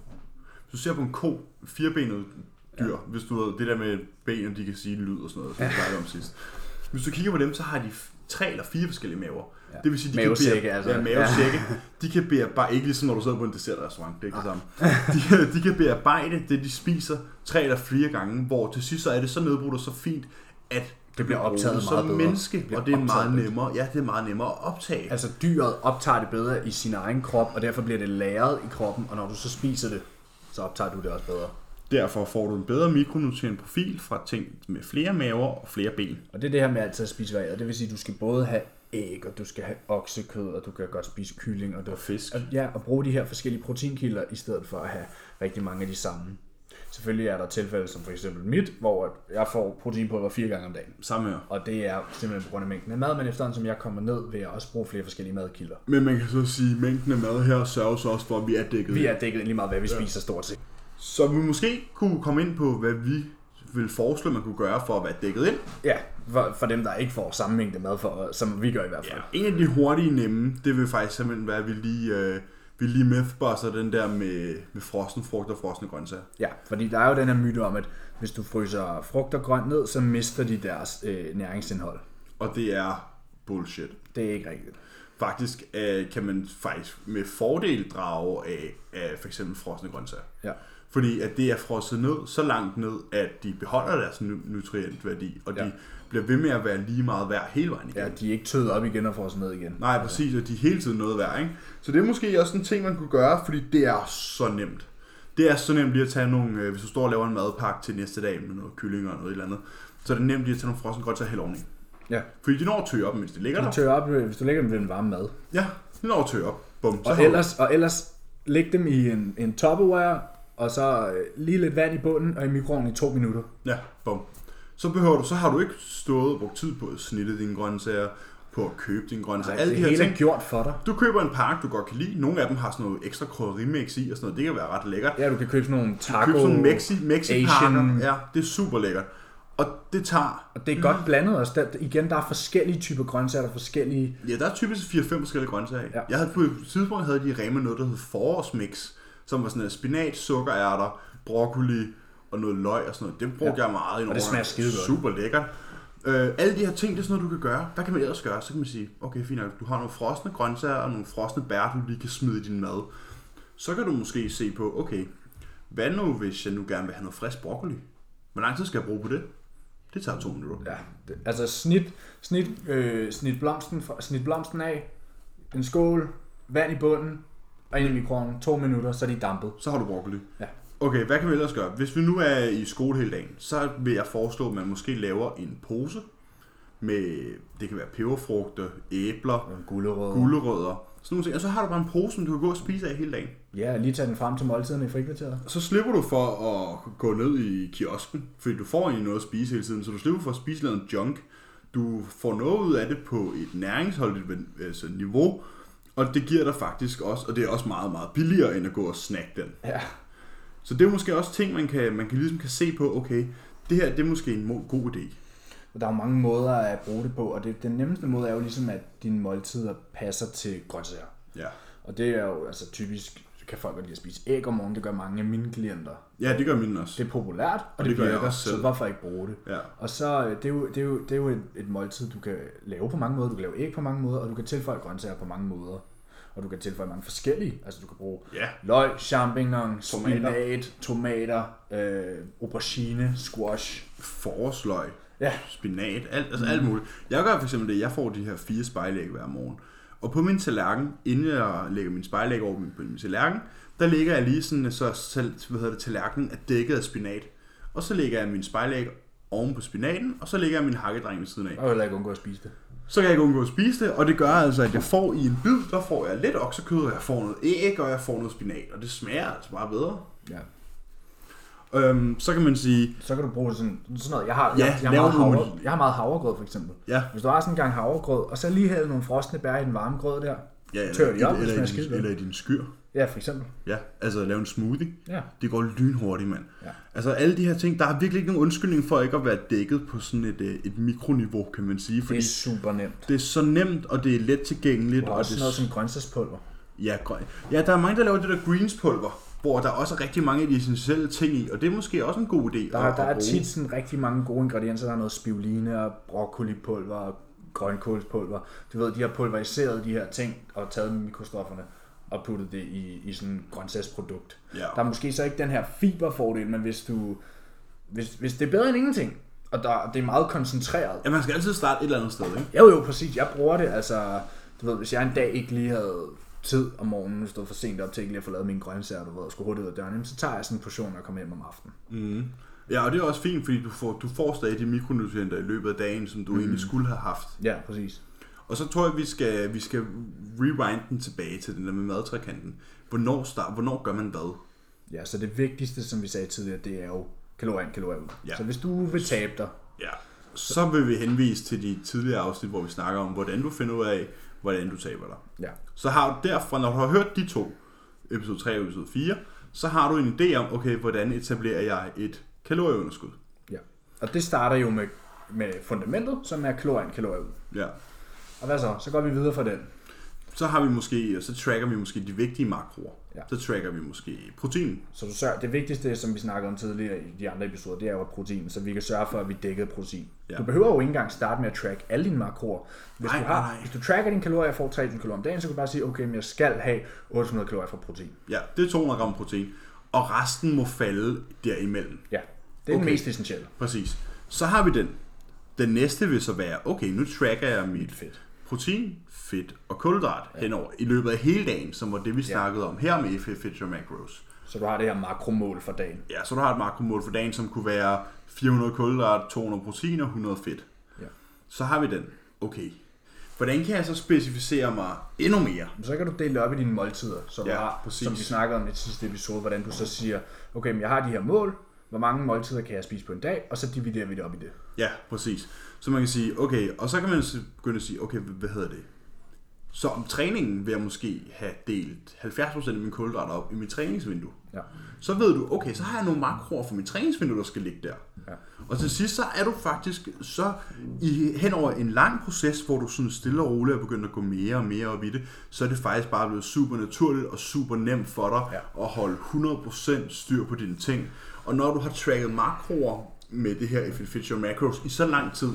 Hvis du ser på en ko, firebenet dyr, ja. hvis du ved, det der med ben, og de kan sige lyd og sådan noget, som snakkede om sidst. Hvis du kigger på dem, så har de tre eller fire forskellige maver. Ja. Ja. Det vil sige, de Mavesække, kan altså. Ja, mavesække. De kan bearbejde, ikke ligesom når du sidder på en dessertrestaurant, det er ikke det samme. De, kan- de kan bearbejde det, de spiser tre eller flere gange, hvor til sidst så er det så nedbrudt og så fint, at Det bliver optaget som meget bedre. menneske, Det og det er meget bedre. nemmere. Ja, det er meget nemmere at optage. Altså dyret optager det bedre i sin egen krop, og derfor bliver det lagret i kroppen, og når du så spiser det, så optager du det også bedre. Derfor får du en bedre mikronutrientprofil fra ting med flere maver og flere ben. Og det er det her med altid at spise varieret. Det vil sige, at du skal både have æg, og du skal have oksekød, og du kan godt spise kylling. Og, du, Og fisk. og, ja, og bruge de her forskellige proteinkilder, i stedet for at have rigtig mange af de samme. Selvfølgelig er der tilfælde som for eksempel mit, hvor jeg får proteinpulver fire gange om dagen. Samme her. Og det er simpelthen på grund af mængden af mad, men efterhånden som jeg kommer ned, vil jeg også bruge flere forskellige madkilder. Men man kan så sige, at mængden af mad her sørger så også for, at vi er dækket. Vi er dækket lige meget, hvad vi spiser stort set. Så vi måske kunne komme ind på, hvad vi vil foreslå, man kunne gøre for at være dækket ind. Ja, for, for dem, der ikke får samme mængde mad, for, som vi gør i hvert fald. Ja. En af de hurtige nemme, det vil faktisk simpelthen være, at vi lige, øh, vi lige mythbuster den der med, med frosne frugt og frosne grøntsager. Ja, fordi der er jo den her myte om, at hvis du fryser frugt og grønt ned, så mister de deres øh, næringsindhold. Og det er bullshit. Det er ikke rigtigt. Faktisk øh, kan man faktisk med fordel drage af, af for eksempel frosne grøntsager. Ja. Fordi at det er frosset ned, så langt ned, at de beholder deres nu- nutrientværdi, og de Ja. Bliver ved med at være lige meget værd hele vejen igen. Ja, de er ikke tøet op igen og får os ned igen. Nej, præcis, og de er hele tiden noget værd, ikke? Så det er måske også en ting, man kunne gøre, fordi det er så nemt. Det er så nemt lige at tage nogle, øh, hvis du står og laver en madpakke til næste dag med noget kylling og noget eller andet, så er det nemt lige at tage nogle frosne grøntsager helt oveni. Ja. Fordi de når at tø op, mens de ligger De der. tør op, øh, hvis du lægger dem ved en varm mad. Ja, de når at tø op. Bum, Og ellers, og ellers læg dem i en, en Tupperware, og så øh, lige lidt vand i bunden, og i mikroovnen i to minutter. Ja, bum. Så behøver du, så har du ikke stået og brugt tid på at snitte dine grøntsager, på at købe dine grøntsager. Det Alle de her hele ting. er gjort for dig. Du køber en pakke, du godt kan lide. Nogle af dem har sådan noget ekstra krydderimix i og sådan noget. Det kan være ret lækkert. Ja, du kan købe sådan nogle taco... Køb sådan nogle Mexi, Mexi Asian- Ja, det er super lækkert. Og det tager... Og det er godt blandet også. Der, igen, der er forskellige typer grøntsager, der er forskellige... Ja, der er typisk 4-5 forskellige grøntsager. Ja. Jeg havde på et tidspunkt havde de i Rema noget, der hed forårsmix, som var sådan noget spinat, sukkerærter, broccoli og noget løg og sådan noget. Det brugte Ja. jeg meget i Og det smager skide godt. Super lækkert. Øh, alle de her ting, det er sådan noget, du kan gøre. Hvad kan man ellers gøre? Så kan man sige, okay, fint nok, du har nogle frosne grøntsager og nogle frosne bær, du lige kan smide i din mad. Så kan du måske se på, okay, hvad nu hvis jeg nu gerne vil have noget frisk broccoli? Hvor lang tid skal jeg bruge på det? Det tager to minutter. Ja, det, altså snit, snit, øh, snit, blomsten, fra- snit blomsten af, en skål, vand i bunden, og ind i mikroovnen, to minutter, så er de dampet. Så har du broccoli. Ja. Okay, hvad kan vi ellers gøre? Hvis vi nu er i skole hele dagen, så vil jeg foreslå, at man måske laver en pose med, det kan være peberfrugter, æbler, gulerod. gulerødder, sådan nogle ting. Og så har du bare en pose, som du kan gå og spise af hele dagen. Ja, lige tage den frem til måltiderne i frikvarteret. Så slipper du for at gå ned i kiosken, fordi du får egentlig noget at spise hele tiden, så du slipper for at spise noget junk. Du får noget ud af det på et næringsholdigt altså niveau, og det giver dig faktisk også, og det er også meget, meget billigere, end at gå og snakke den. Ja. Så det er måske også ting, man kan, man kan ligesom kan se på, okay, det her det er måske en god idé. Og der er jo mange måder at bruge det på, og det, den nemmeste måde er jo ligesom, at dine måltider passer til grøntsager. Ja. Og det er jo altså typisk, kan folk godt lide at spise æg om morgenen, det gør mange af mine klienter. Ja, det gør mine også. Det er populært, og, Og det, det gør jeg også selv. så hvorfor ikke bruge det? Ja. Og så, øh, det er jo, det er jo, det er jo et, et måltid, du kan lave på mange måder. Du kan lave æg på mange måder, og du kan tilføje grøntsager på mange måder. Og du kan tilføje mange forskellige. Altså du kan bruge Ja. løg, champignon, Tomater. spinat, tomater, øh, aubergine, squash. Forårsløg, Ja, spinat, alt, altså alt muligt. Jeg gør for eksempel det, jeg får de her fire spejlæg hver morgen. Og på min tallerken, inden jeg lægger min spejlæg over min, på min tallerken, der lægger jeg lige sådan, så tal, hvad hedder det, tallerkenen er dækket af spinat. Og så lægger jeg min spejlæg oven på spinaten, og så lægger jeg min hakkedreng ved siden af. vil heller ikke undgå at spise det. Så kan jeg ikke undgå at spise det, og det gør altså, at jeg får i en bid, der får jeg lidt oksekød, og jeg får noget æg, og jeg får noget spinat, og det smager altså bare bedre. Ja. Øhm, så kan man sige, Så kan du bruge sådan, sådan noget. Jeg har, Ja, jeg, jeg, har meget havre, jeg har meget havregrød for eksempel. ja, Hvis du har sådan en gang havregrød, og så lige hælde nogle frosne bær i den varme grød der. ja Tør de op, eller, eller, godt. eller i din skyr. Ja, for eksempel. Ja, altså lave en smoothie. Ja. Det går lynhurtigt, mand. Ja. Altså alle de her ting, der er virkelig ikke nogen undskyldning for ikke at være dækket på sådan et, øh, et mikroniveau, kan man sige. Det Fordi er super nemt. det er så nemt, og det er let tilgængeligt. Du har og også det, sådan noget som grøntsagspulver. ja, grøn. ja, der er mange, der laver det der greenspulver, hvor der også er rigtig mange af de essentielle ting i, og det er måske også en god idé Der, at, der at er tit sådan rigtig mange gode ingredienser. Der er noget spiruline og broccolipulver og grønkålspulver. Du ved, de har pulveriseret de her ting og taget mikrostofferne og puttet det i, i sådan en grøntsagsprodukt. Ja. Der er måske så ikke den her fiberfordel, men hvis du hvis, hvis det er bedre end ingenting, og der, det er meget koncentreret. ja, man skal altid starte et eller andet sted, ikke? Jo jo, præcis. Jeg bruger det, altså, du ved, hvis jeg en dag ikke lige havde tid om morgenen, stod for sent op til ikke lige at få lavet mine grøntsager, du ved, og skulle hurtigt ud af døren, jamen, så tager jeg sådan en portion og kommer hjem om aftenen. Mm. Ja, og det er også fint, fordi du får, du får stadig de mikronutrienter i løbet af dagen, som du mm. egentlig skulle have haft. Ja, præcis. Og så tror jeg, vi skal, vi skal rewind den tilbage til den der med madtrækanten. Hvornår, start, hvornår gør man hvad? Ja, så det vigtigste, som vi sagde tidligere, det er jo kalorier ud. Ja. Så hvis du vil tabe dig, Ja. Så vil vi henvise til de tidligere afsnit, hvor vi snakker om, hvordan du finder ud af, hvordan du taber dig. ja, Så har du derfra, når du har hørt de to, episode 3 og episode 4, så har du en idé om, okay, hvordan etablerer jeg et kalorieunderskud. ja. Og det starter jo med, med fundamentet, som er kalorier ud. Ja. Og hvad så? Så går vi videre fra den. Så har vi måske, så tracker vi måske de vigtige makroer. Ja. Så tracker vi måske protein. Så du sørger, det vigtigste, som vi snakkede om tidligere i de andre episoder, det er jo protein, så vi kan sørge for, at vi dækker protein. Ja. Du behøver jo ikke engang starte med at track alle dine makroer. Hvis, Nej, du, har, nej, hvis du tracker dine kalorier og får 3000 kalorier om dagen, så kan du bare sige, okay, men jeg skal have 800 kalorier fra protein. Ja, det er 200 gram protein. Og resten må falde derimellem. Ja, det er. Okay. den mest essentielle. Præcis. Så har vi den. Den næste vil så være, okay, nu tracker jeg mit Fedt. Protein, fedt og kulhydrat ja. henover i løbet af hele dagen, som var det, vi snakkede om her med FF Your Macros. Så du har det her makromål for dagen. Ja, så du har et makromål for dagen, som kunne være 400 kulhydrat, 200 protein og 100 fedt. Ja. Så har vi den. Okay. Hvordan kan jeg så specificere mig endnu mere? Så kan du dele det op i dine måltider, du Ja, har, præcis. som vi snakkede om i sidste episode, hvordan du så siger, okay, men jeg har de her mål, hvor mange måltider kan jeg spise på en dag, og så dividerer vi det op i det. Ja, præcis. Så man kan sige, okay, og så kan man begynde at sige, okay, hvad hedder det? Så om træningen vil jeg måske have delt 70% af min kulhydrater op i mit træningsvindue. Ja. Så ved du, okay, så har jeg nogle makroer for mit træningsvindue, der skal ligge der. Ja. Og til sidst, så er du faktisk så i, hen over en lang proces, hvor du sådan stille og roligt er begyndt at gå mere og mere op i det, så er det faktisk bare blevet super naturligt og super nemt for dig Ja. at holde 100% styr på dine ting. Og når du har tracket makroer med det her Your Macros i så lang tid,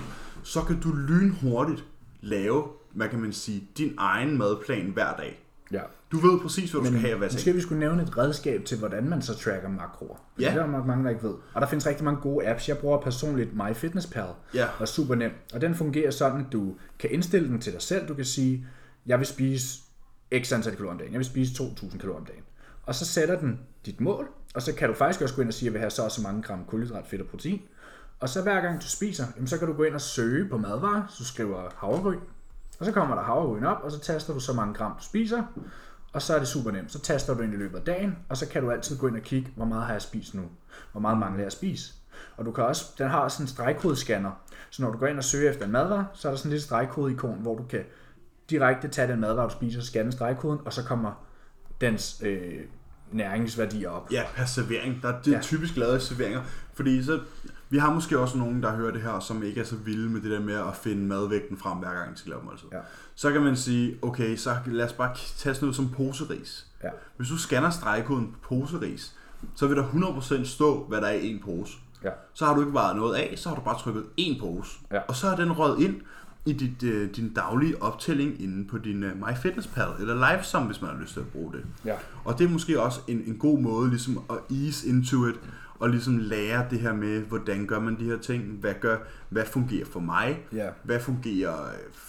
så kan du lynhurtigt lave, hvad kan man sige, din egen madplan hver dag. ja. Du ved præcis, hvad du skal have dag. Måske vi skulle nævne et redskab til, hvordan man så tracker makroer. Ja. Det er der mange, der ikke ved. Og der findes rigtig mange gode apps. Jeg bruger personligt MyFitnessPal. Ja. Og er super nem. Og den fungerer sådan, at du kan indstille den til dig selv. Du kan sige, jeg vil spise x antal kalorier om dagen. Jeg vil spise 2.000 kalorier om dagen. Og så sætter den dit mål. Og så kan du faktisk også gå ind og sige, at jeg vil have så og så mange gram kulhydrat, fedt og protein. Og så hver gang du spiser, jamen, så kan du gå ind og søge på madvarer. Så du skriver havregryn. Og så kommer der havregryn op, og så taster du så mange gram, du spiser. Og så er det super nemt. Så taster du ind i løbet af dagen, og så kan du altid gå ind og kigge, hvor meget har jeg spist nu? Hvor meget mangler jeg at spise? Og du kan også, den har sådan en stregkodescanner. Så når du går ind og søger efter en madvare, så er der sådan en lille stregkode-ikon, hvor du kan direkte tage den madvare, du spiser, scanne stregkoden, og så kommer dens øh, næringsværdier op. Ja, per servering. Der er det Ja. typisk lavet serveringer. Fordi så, vi har måske også nogen, der hører det her, som ikke er så vilde med det der med at finde madvægten frem, hver gang de skal lave måltid. Ja. Så kan man sige, okay, så lad os bare tage sådan noget som poseris. Ja. Hvis du scanner stregkoden på poseris, så vil der 100% stå, hvad der er i en pose. Ja. Så har du ikke vejet noget af, så har du bare trykket én pose. Ja. Og så er den røget ind i dit, øh, din daglige optælling inde på din øh, MyFitnessPal, eller Lifesum, hvis man har lyst til at bruge det. Ja. Og det er måske også en, en god måde ligesom at ease into it, og ligesom lære det her med, hvordan gør man de her ting, hvad, gør, hvad fungerer for mig, Ja. hvad fungerer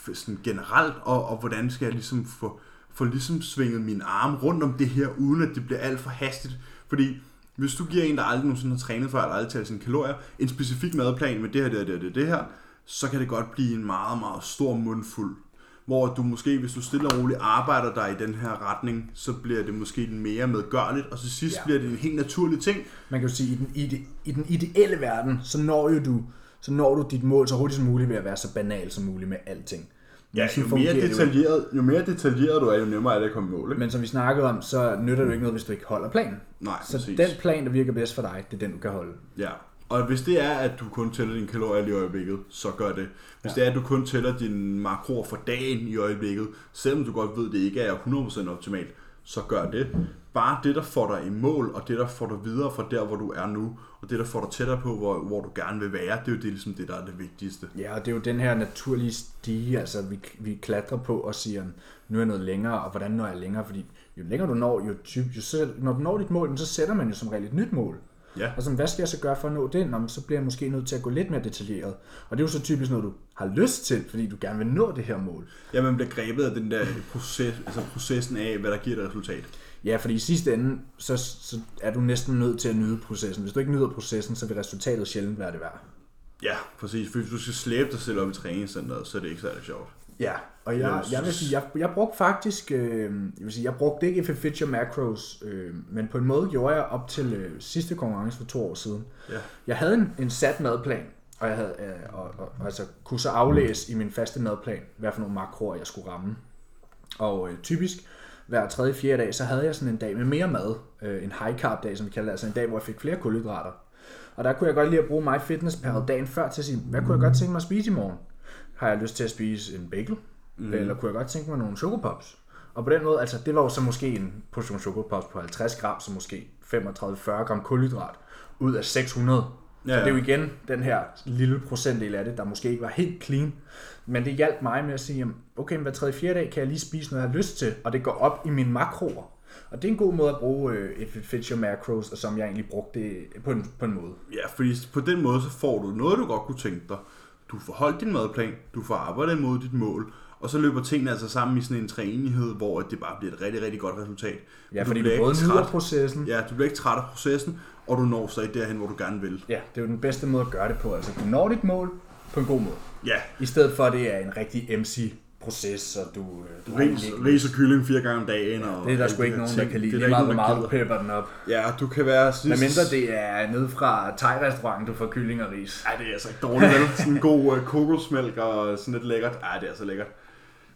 øh, sådan generelt, og, og hvordan skal jeg ligesom få, få ligesom svinget min arm rundt om det her, uden at det bliver alt for hastigt. Fordi hvis du giver en, der aldrig nogensinde har trænet før, eller aldrig talt sine kalorier, en specifik madplan med det her, det her, det, her, det her, så kan det godt blive en meget, meget stor mundfuld. Hvor du måske, hvis du stille og roligt arbejder dig i den her retning, så bliver det måske mere medgørligt, og til sidst Ja. bliver det en helt naturlig ting. Man kan jo sige, at i den, ide, i den ideelle verden, så når, jo du, så når du dit mål så hurtigt som muligt ved at være så banal som muligt med alting. Ja, jo mere, detaljeret, jo mere detaljeret du er, jo nemmere er det at komme i mål. Ikke? Men som vi snakkede om, så nytter det jo ikke noget, hvis du ikke holder planen. Nej, Så præcis. den plan, der virker bedst for dig, det er den, du kan holde. Ja, og hvis det er, at du kun tæller dine kalorier i øjeblikket, så gør det. Hvis ja. det er, at du kun tæller dine makroer for dagen i øjeblikket, selvom du godt ved, det ikke er 100% optimalt, så gør det. Bare det, der får dig i mål, og det, der får dig videre fra der, hvor du er nu, og det, der får dig tættere på, hvor, hvor du gerne vil være, det er jo det, ligesom det, der er det vigtigste. Ja, og det er jo den her naturlige stige, altså vi, vi klatrer på og siger, nu er jeg noget længere, og hvordan når jeg længere? Fordi jo længere du når, jo, typ, jo så, når du når dit mål, så sætter man jo som regel et nyt mål. Ja, Og sådan, hvad skal jeg så gøre for at nå det? Nå, men så bliver jeg måske nødt til at gå lidt mere detaljeret. Og det er jo så typisk noget, du har lyst til, fordi du gerne vil nå det her mål. ja man bliver grebet af den der proces, altså processen af, hvad der giver dig resultat. Ja, fordi i sidste ende, så, så er du næsten nødt til at nyde processen. Hvis du ikke nyder processen, så vil resultatet sjældent være det værd. Ja, præcis. For hvis du skal slæbe dig selv op i træningscenteret, så er det ikke særlig sjovt. Ja, og jeg, jeg vil sige, jeg, jeg brugte faktisk, øh, jeg vil sige, jeg brugte ikke Fits Your Macros, øh, men på en måde gjorde jeg op til øh, sidste konkurrence for to år siden. Ja. Jeg havde en, en sat madplan, og jeg havde, øh, og, og, og, altså, kunne så aflæse i min faste madplan, hvad for nogle makroer jeg skulle ramme. Og øh, typisk hver tredje, fjerde dag, så havde jeg sådan en dag med mere mad. Øh, en high carb dag, som vi kalder det, altså en dag, hvor jeg fik flere kulhydrater. Og der kunne jeg godt lide at bruge MyFitnessPal dagen før til at sige, hvad kunne jeg godt tænke mig at spise i morgen? Har jeg lyst til at spise en bagel? Mm. Eller kunne jeg godt tænke mig nogle chokopops? Og på den måde, altså det var jo så måske en portion chokopops på 50 gram, så måske 35-40 gram kulhydrat ud af 600. Ja, Ja, Så det er jo igen den her lille procentdel af det, der måske ikke var helt clean. Men det hjalp mig med at sige, jamen, okay, men hver tredje fjerde dag kan jeg lige spise noget, jeg har lyst til, og det går op i mine makroer. Og det er en god måde at bruge It Fits Your Macros, og som jeg egentlig brugte det på en, på en måde. Ja, fordi på den måde, så får du noget, du godt kunne tænke dig. Du får holdt din madplan, du får arbejdet imod dit mål, og så løber tingene altså sammen i sådan en træenighed, hvor det bare bliver et rigtig, rigtig godt resultat. Ja, Og fordi du bliver både træt. processen, Ja, du bliver ikke træt af processen, og du når så derhen, hvor du gerne vil. Ja, det er jo den bedste måde at gøre det på. Altså, du når dit mål på en god måde. Ja, I stedet for, at det er en rigtig MC proces, og du... øh, du har Ris, ris og kylling fire gange om dagen. Og Det er der sgu ikke nogen, der ting. kan lide. Det Det er der meget, hvor meget der du pepper den op. Ja, du kan være sidst. mindre det er nede fra thai-restaurant, du får kylling og ris. Ja, det er altså ikke dårligt, vel? Sådan en god uh, kokosmælk og sådan lidt lækkert. Ja, det er altså lækkert.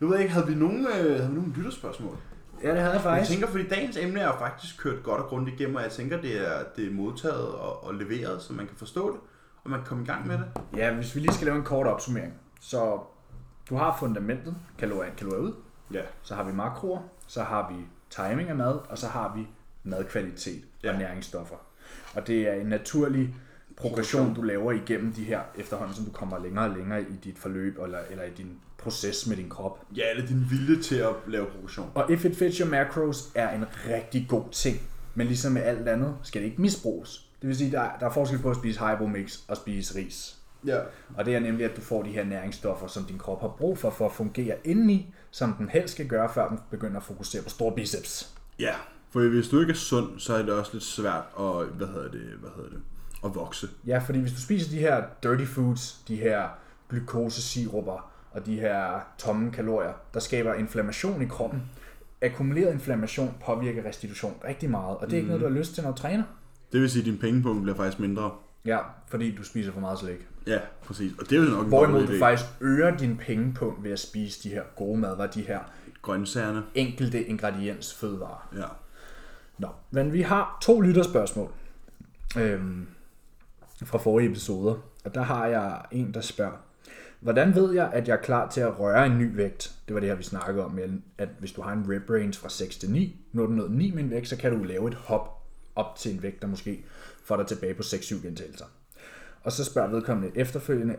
Nu ved jeg ikke, havde vi nogen, øh, havde vi nogen lytterspørgsmål? Ja, det havde jeg Jeg faktisk. tænker, fordi dagens emne er faktisk kørt godt og grundigt igennem, og jeg tænker, det er, det er modtaget og, og leveret, så man kan forstå det, og man kan komme i gang med det. Ja, hvis vi lige skal lave en kort opsummering. Så du har fundamentet, kalorier ind, kalorier ud. Ja. Så har vi makroer, så har vi timing af mad, og så har vi madkvalitet og Ja. næringsstoffer. Og det er en naturlig progression, du laver igennem de her efterhånden, som du kommer længere og længere i dit forløb, eller, eller i din proces med din krop. Ja, eller din vilje til at lave progression. Og if it fits your macros er en rigtig god ting, men ligesom med alt andet, skal det ikke misbruges. Det vil sige, der, der er forskel på at spise Hybomix og spise ris. Ja. Og det er nemlig, at du får de her næringsstoffer, som din krop har brug for, for at fungere indeni, som den helst skal gøre, før den begynder at fokusere på store biceps. Ja, for hvis du ikke er sund, så er det også lidt svært at, hvad hedder det, hvad hedder det, at vokse. Ja, fordi hvis du spiser de her dirty foods, de her glukosesirupper og de her tomme kalorier, der skaber inflammation i kroppen. Akkumuleret inflammation påvirker restitution rigtig meget, og det er ikke noget, du har lyst til, når du træner. Det vil sige, at din pengepunkt bliver faktisk mindre. Ja, fordi du spiser for meget slik. Ja, præcis. Og det er jo nok Hvorimod du faktisk øger din pengepunkt ved at spise de her gode madvarer, de her Grøntsagerne. enkelte ingrediens fødevarer. Ja. Nå, men vi har to lytterspørgsmål øhm, fra forrige episoder, og der har jeg en, der spørger, hvordan ved jeg, at jeg er klar til at røre en ny vægt? Det var det her, vi snakkede om, med, at hvis du har en rep range fra 6 til 9, når du nået 9 med en vægt, så kan du lave et hop op til en vægt, der måske får dig tilbage på 6-7 gentagelser. Og så spørger vedkommende efterfølgende,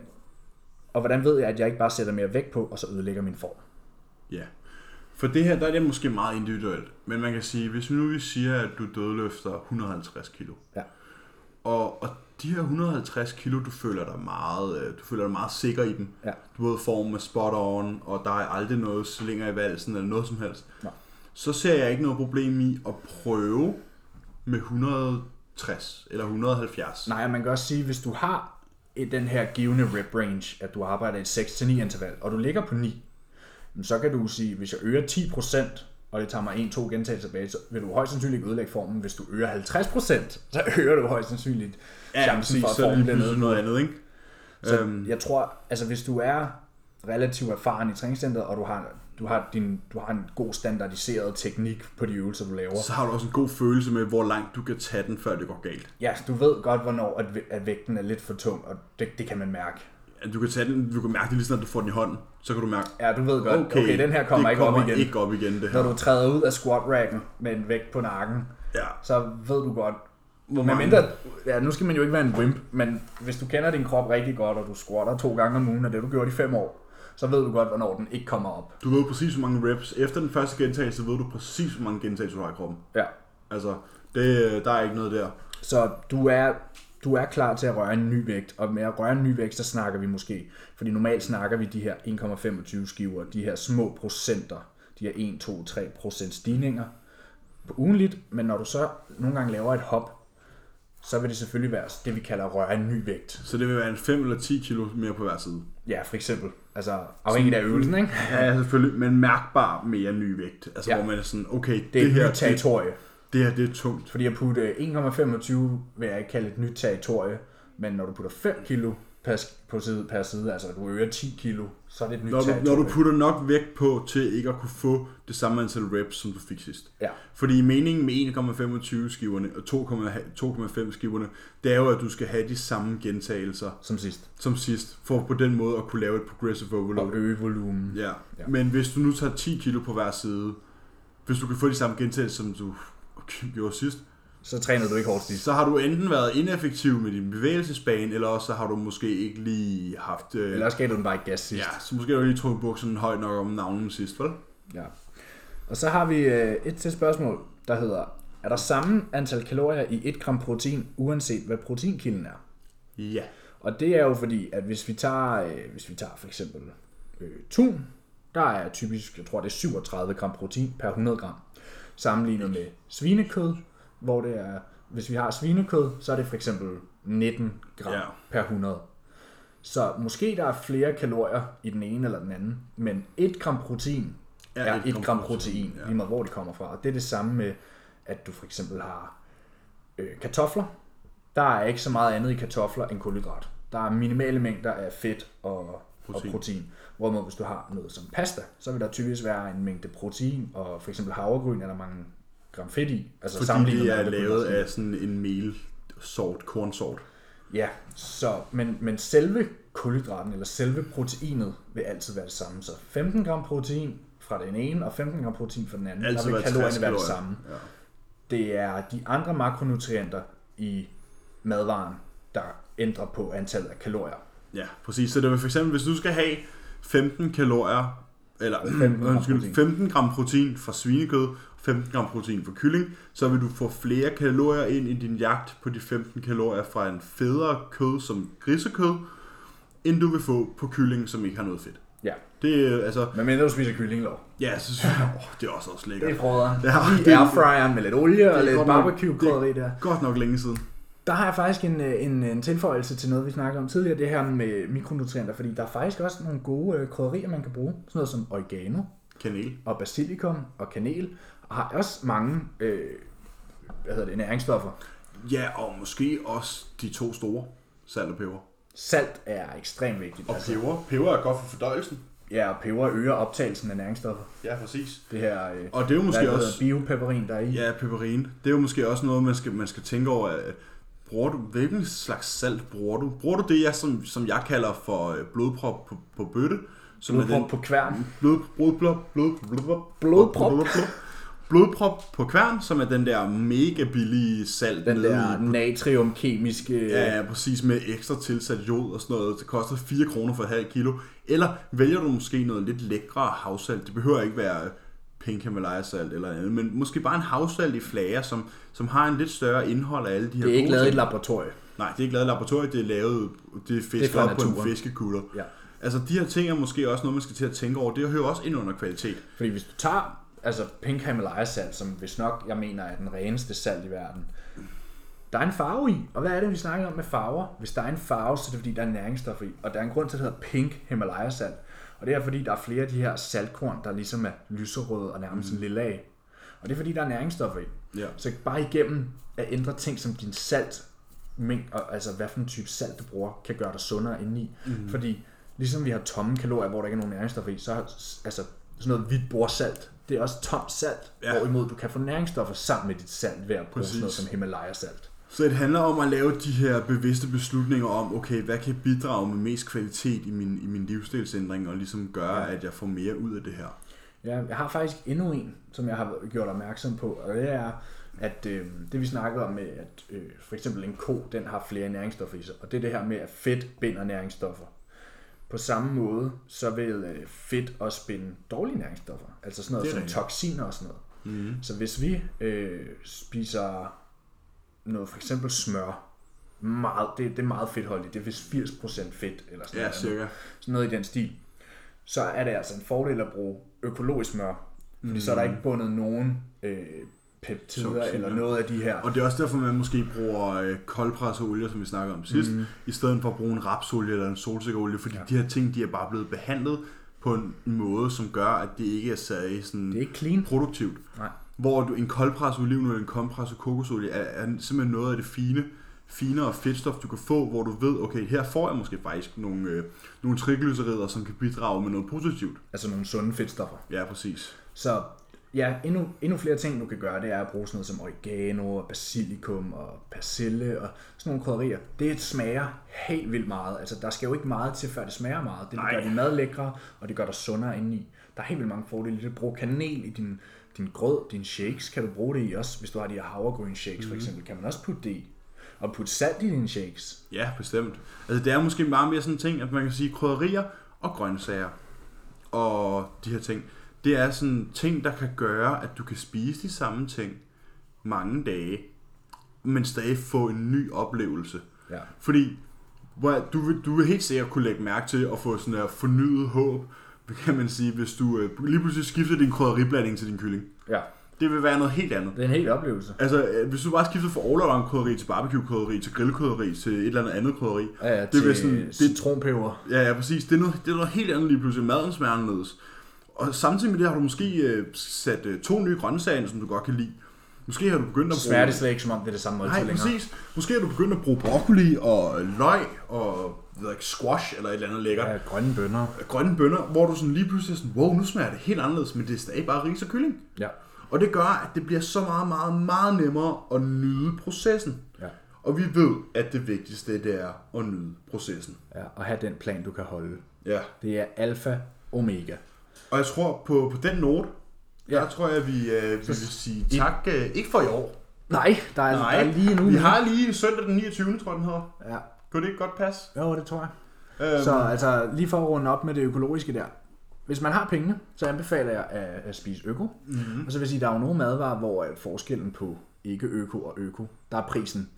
og hvordan ved jeg, at jeg ikke bare sætter mere vægt på, og så ødelægger min form? Ja. For det her, der er det måske meget individuelt. Men man kan sige, hvis nu vi siger, at du dødløfter 150 kilo. Ja. Og, og de her 150 kilo, du føler dig meget, øh, du føler dig meget sikker i dem. Ja. Du ved, formen er spot on, og der er aldrig noget slinger i valsen eller noget som helst. Nej. Så ser jeg ikke noget problem i at prøve med 160 eller 170. Nej, man kan også sige, hvis du har i den her givende rep range, at du arbejder i et 6-9 interval, og du ligger på 9, jamen så kan du sige, hvis jeg øger 10%, og det tager mig 1-2 gentagelser tilbage, så vil du højst sandsynligt ikke ødelægge formen. Hvis du øger 50%, så øger du højst sandsynligt ja, præcis, for, at formen bliver nede. noget andet, ikke? Så Øhm. jeg tror, altså hvis du er relativt erfaren i træningscenteret, og du har, du har, din, du har en god standardiseret teknik på de øvelser, du laver, Så har du også en god følelse med, hvor langt du kan tage den, før det går galt. ja, du ved godt, hvornår at, at vægten er lidt for tung, og det, det kan man mærke. Ja, Du kan, tage den, du kan mærke det lige snart, du får den i hånden. Så kan du mærke, Ja, du ved godt, okay, okay den her kommer ikke kommer op igen. ikke op igen, det her. Når du træder ud af squat racken med en vægt på nakken, Ja. så ved du godt, Hvor mange- mindre, ja, nu skal man jo ikke være en wimp, men hvis du kender din krop rigtig godt, og du squatter to gange om ugen, og det du gjort i fem år, så ved du godt, hvornår den ikke kommer op. Du ved præcis, hvor mange reps. Efter den første gentagelse, ved du præcis, hvor mange gentagelser du har i kroppen. Ja. Altså, det, der er ikke noget der. Så du er, du er klar til at røre en ny vægt, og med at røre en ny vægt, så snakker vi måske, fordi normalt snakker vi de her 1,25 skiver, de her små procenter, de her 1, 2, 3 procent stigninger på ugenligt, men når du så nogle gange laver et hop, så vil det selvfølgelig være det, vi kalder at røre en ny vægt. Så det vil være en 5 eller 10 kilo mere på hver side. Ja, for eksempel. Altså afhængigt af øvelsen, ikke? Ja, selvfølgelig, men mærkbar mere ny vægt. Altså, Ja. hvor man er sådan, okay, Det det, er et her, nyt territorie. det, det her, det er tungt. Fordi at putte 1,25 vil jeg ikke kalde et nyt territorie, men når du putter 5 kilo per, på side, per side, altså du øger 10 kilo, så er det et nyt Når du, når du putter nok vægt på til ikke at kunne få det samme antal reps, som du fik sidst. Ja, Fordi meningen med 1,25 skiverne og 2,5 skiverne, det er jo, at du skal have de samme gentagelser som sidst. som sidst, for på den måde at kunne lave et progressive overload. Og øge volumen. Ja. Ja. ja, men hvis du nu tager 10 kilo på hver side, hvis du kan få de samme gentagelser, som du gjorde sidst, Så træner du ikke hårdt sidst. så har du enten været ineffektiv med din bevægelsesbane, eller også så har du måske ikke lige haft... Øh, Eller også gav du den bare ikke gas sidst. ja, så måske har du lige trukket bukserne højt nok om navnen sidst, vel? ja. Og så har vi øh, et til spørgsmål, der hedder, er der samme antal kalorier i 1 gram protein, uanset hvad proteinkilden er? Ja. Og det er jo fordi, at hvis vi tager, øh, hvis vi tager for eksempel øh, tun, der er typisk, jeg tror det er 37 gram protein per 100 gram, sammenlignet med svinekød, hvor det er, hvis vi har svinekød, så er det for eksempel 19 gram Ja. per 100. Så måske der er flere kalorier i den ene eller den anden, men 1 gram protein Er er, et 1 gram gram protein, protein, ja. lige meget hvor det kommer fra. Og det er det samme med, at du for eksempel har øh, kartofler. Der er ikke så meget andet i kartofler end kulhydrat. Der er minimale mængder af fedt og protein. Protein. Og protein. Hvorimod hvis du har noget som pasta, så vil der typisk være en mængde protein, og for eksempel havregryn er der mange gram fedt i. Altså Fordi det med er andre lavet kulhydrater. af sådan en melsort, kornsort. Ja, så, men, men selve kulhydraten, eller selve proteinet, vil altid være det samme. Så 15 gram protein fra den ene, og 15 gram protein fra den anden. Altid der vil være 60 kalorierne være det samme. Ja. Det er de andre makronutrienter i madvaren, der ændrer på antallet af kalorier. Ja, præcis. Så det vil for eksempel, hvis du skal have 15 kalorier, eller 15 gram undskyld, protein. 15 gram protein fra svinekød, 15 gram protein fra kylling, så vil du få flere kalorier ind i din jagt på de 15 kalorier fra en federe kød som grisekød, end du vil få på kylling, som ikke har noget fedt. Ja, Det er altså, men mindre du spiser kyllinglov. ja, så synes jeg, åh, det er også også lækkert. Det er frøderen. Ja, I airfryeren med lidt olie og lidt godt nok- barbecue krydderi der. Godt nok længe siden. Der har jeg faktisk en, øh, en, en tilføjelse til noget, vi snakkede om tidligere, det her med mikronutrienter, fordi der er faktisk også nogle gode øh, krydderier, man kan bruge. Sådan noget som oregano Kanel. og basilikum og kanel, og har også mange øh, hvad hedder det, næringsstoffer. Ja, og måske også de to store, salt og peber. Salt er ekstremt vigtigt. Og Altså, peber. Peber er godt for fordøjelsen. ja, og peber øger optagelsen af næringsstoffer. Ja, præcis. Det her øh, Og det er jo måske også... biopeperin, der er i. Ja, peperin. Det er jo måske også noget, man skal, man skal tænke over. at- Bruger du, hvilken slags salt bruger du? Bruger du det, jeg, som, som jeg kalder for øh, blodprop på, på bøtte? Som er Blodprop på kværn. blod, blod, blod, blod, blod, Blodprop. blod, blod, blodprop på kværn, som er den der mega billige salt Den der natriumkemiske... Ja, ja, præcis med ekstra tilsat jod og sådan noget. Det koster 4 kroner for et halvt kilo. Eller vælger du måske noget lidt lækre havsalt. Det behøver ikke være pink Himalaya salt eller andet, men måske bare en havsalt i flager, som, som har en lidt større indhold af alle de her Det er ikke lavet i et laboratorium. Nej, det er ikke lavet i laboratoriet, det er lavet, det er fisket fra op på en fiskekutter. Ja. Altså de her ting er måske også noget, man skal til at tænke over. Det hører også ind under kvalitet. Fordi hvis du tager altså pink Himalaya salt, som hvis nok jeg mener er den reneste salt i verden, der er en farve i. Og hvad er det, vi snakker om med farver? Hvis der er en farve, så er det fordi, der er næringsstof i. Og der er en grund til, at det hedder pink Himalaya salt. Og det er fordi, der er flere af de her saltkorn, der ligesom er lyserøde og nærmest mm. lilla af. Og det er fordi, der er næringsstoffer i. Ja. Så bare igennem at ændre ting som din salt, og, altså hvad for en type salt du bruger, kan gøre dig sundere indeni. Mm. Fordi ligesom vi har tomme kalorier, hvor der ikke er nogen næringsstoffer i, så er altså, sådan noget hvidt bordsalt, det er også tomt salt, Ja. hvorimod du kan få næringsstoffer sammen med dit salt ved at bruge Præcis. sådan noget som Himalaya salt. Så det handler om at lave de her bevidste beslutninger om, okay, hvad kan bidrage med mest kvalitet i min, i min livsstilsændring, og ligesom gøre, at jeg får mere ud af det her. Ja, jeg har faktisk endnu en, som jeg har gjort opmærksom på, og det er, at øh, det vi snakkede om med, at øh, for eksempel en ko, den har flere næringsstoffer i sig, og det er det her med, at fedt binder næringsstoffer. På samme måde, så vil øh, fedt også binde dårlige næringsstoffer, altså sådan noget som rigtigt. toksiner og sådan noget. Mm. Så hvis vi øh, spiser noget, for eksempel smør, meget, det, det er meget fedtholdigt, det er vist 80% fedt, eller sådan Ja, noget. cirka. sådan noget i den stil, så er det altså en fordel at bruge økologisk smør, fordi mm. så er der ikke bundet nogen øh, peptider Toksiner. eller noget af de her. Og det er også derfor, man måske bruger øh, koldpresset olie, som vi snakker om sidst, mm. i stedet for at bruge en rapsolie eller en solsikkeolie, fordi ja. de her ting, de er bare blevet behandlet på en måde, som gør, at det ikke er særlig sådan Det er ikke clean. produktivt. Nej. Hvor du, en koldpresset oliven eller en koldpresset kokosolie er, er simpelthen noget af det fine, finere fedtstof, du kan få, hvor du ved, okay, her får jeg måske faktisk nogle, øh, nogle triglycerider, som kan bidrage med noget positivt. Altså nogle sunde fedtstoffer. Ja, præcis. Så ja, endnu, endnu flere ting, du kan gøre, det er at bruge sådan noget som oregano og basilikum og persille og sådan nogle krydderier. Det smager helt vildt meget. Altså, der skal jo ikke meget til, før det smager meget. Det Nej. gør din mad lækre, og det gør dig sundere indeni. Der er helt vildt mange fordele det. Brug kanel i din, din grød, dine shakes, kan du bruge det i også. Hvis du har de her havregryn shakes mm. for eksempel, kan man også putte det i. Og putte salt i dine shakes. Ja, bestemt. Altså, det er måske meget mere sådan en ting, at man kan sige krydderier og grøntsager og de her ting. Det er sådan ting, der kan gøre, at du kan spise de samme ting mange dage, men stadig få en ny oplevelse. Ja. Fordi hvor du, vil, du vil helt sikkert kunne lægge mærke til at få sådan her fornyet håb, kan man sige, hvis du øh, lige pludselig skifter din krydderiblanding til din kylling. Ja. Det vil være noget helt andet. Det er en helt oplevelse. Altså, øh, hvis du bare skifter fra all krydderi til barbecue krydderi til grill krydderi til et eller andet andet krydderi. Ja, ja, det til vil sådan, det, citronpeber. ja, ja, præcis. Det er, noget, det er noget helt andet lige pludselig. Maden smager anderledes. Og samtidig med det har du måske øh, sat øh, to nye grøntsager, ind, som du godt kan lide. Måske har du begyndt at Så smager det slet ikke, som om det er det samme måltid Nej, længere. præcis. Måske har du begyndt at bruge broccoli og løg og ved ikke, squash eller et eller andet lækkert. Ja, grønne bønner. Grønne bønner, hvor du sådan lige pludselig er sådan, wow, nu smager det helt anderledes, men det er stadig bare ris og kylling. Ja. Og det gør, at det bliver så meget, meget, meget nemmere at nyde processen. Ja. Og vi ved, at det vigtigste det er at nyde processen. ja. Og have den plan, du kan holde. Ja. Det er alfa omega. Og jeg tror på, på den note, ja. Der tror jeg, vi, øh, vi vil sige tak, øh, ikke for i år. Nej, der er, Nej, der er lige nu. vi har lige søndag den 29. tror jeg, den hedder. Ja. Kunne det ikke godt passe? Jo, det tror jeg. Øhm, Så altså, lige for at runde op med det økologiske der. Hvis man har pengene, så anbefaler jeg at, at spise øko. Mm-hmm. Og så vil jeg sige, at der er jo nogle madvarer, hvor at forskellen på ikke øko og øko, der er prisen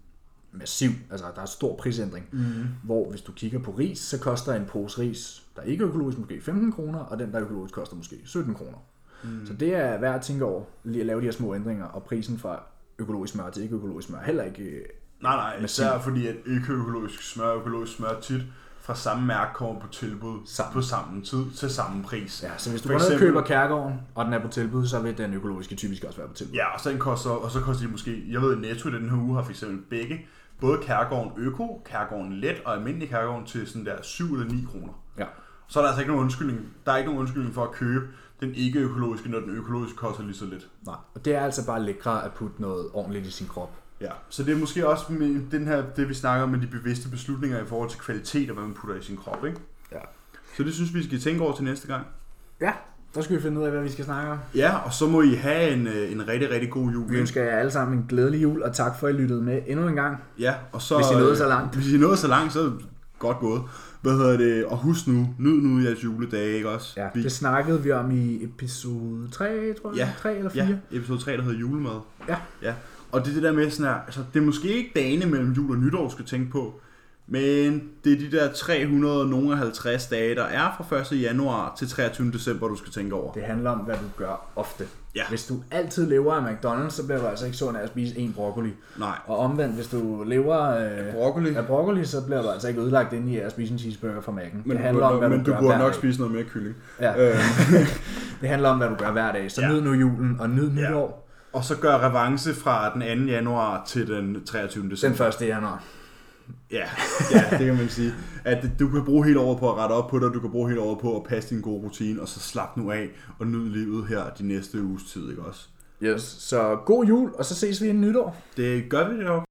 massiv. Altså, der er stor prisændring. Mm-hmm. Hvor hvis du kigger på ris, så koster en pose ris, der er ikke økologisk, måske 15 kroner, og den, der er økologisk, koster måske 17 kroner. Mm. Så det er værd at tænke over, lige at lave de her små ændringer, og prisen fra økologisk smør til ikke økologisk smør er heller ikke øh, Nej, nej, især fordi at ikke-økologisk smør og økologisk smør tit fra samme mærke kommer på tilbud Sammen. på samme tid til samme pris. Ja, så hvis du For går ned og køber Kærgården, og den er på tilbud, så vil den økologiske typisk også være på tilbud. Ja, og så, den koster, og så koster de måske, jeg ved, Netto i den her uge har for eksempel begge, både Kærgården Øko, Kærgården Let og almindelig Kærgården til sådan der 7 eller 9 kroner. ja. Så er der altså ikke nogen undskyldning. Der er ikke nogen undskyldning for at købe den ikke-økologiske, når den økologiske koster lige så lidt. Nej, og det er altså bare lækre at putte noget ordentligt i sin krop. Ja, så det er måske også med den her, det vi snakker om med de bevidste beslutninger i forhold til kvalitet og hvad man putter i sin krop, ikke? Ja. Så det synes vi skal tænke over til næste gang. Ja, der skal vi finde ud af, hvad vi skal snakke om. Ja, og så må I have en, øh, en rigtig, rigtig god jul. Vi ønsker jer alle sammen en glædelig jul, og tak for, at I lyttede med endnu en gang. Ja, og så... Hvis I nåede øh, så langt. Hvis I nåede så langt, så godt gået. Hvad hedder det? Og husk nu, nyd nu jeres juledage, ikke også? Ja, Vi- det snakkede vi om i episode 3, tror jeg. Ja, 3 eller 4. Ja, episode 3, der hedder julemad. Ja. ja. Og det er det der med sådan her, altså det er måske ikke dagene mellem jul og nytår, skal tænke på, men det er de der 350 dage, der er fra 1. januar til 23. december, du skal tænke over. Det handler om, hvad du gør ofte. Ja. Hvis du altid lever af McDonald's, så bliver du altså ikke sund af at spise en broccoli. Nej. Og omvendt, hvis du lever øh, Broccoli. af broccoli, så bliver du altså ikke ødelagt ind i at spise en cheeseburger fra Mac'en. Men, det handler om, hvad men du, du burde nok dag. spise noget mere kylling. Ja. Øh, Det handler om, hvad du gør hver dag. Så Ja. nyd nu julen, og nyd nytår og så gør revanche fra den 2. januar til den 23. december. den 1. januar. Ja, ja, det kan man sige. At du kan bruge hele året på at rette op på dig, du kan bruge hele året på at passe din gode rutine, og så slap nu af og nyd livet her de næste uges tid, ikke også? Yes, så god jul, og så ses vi i nytår. Det gør vi jo.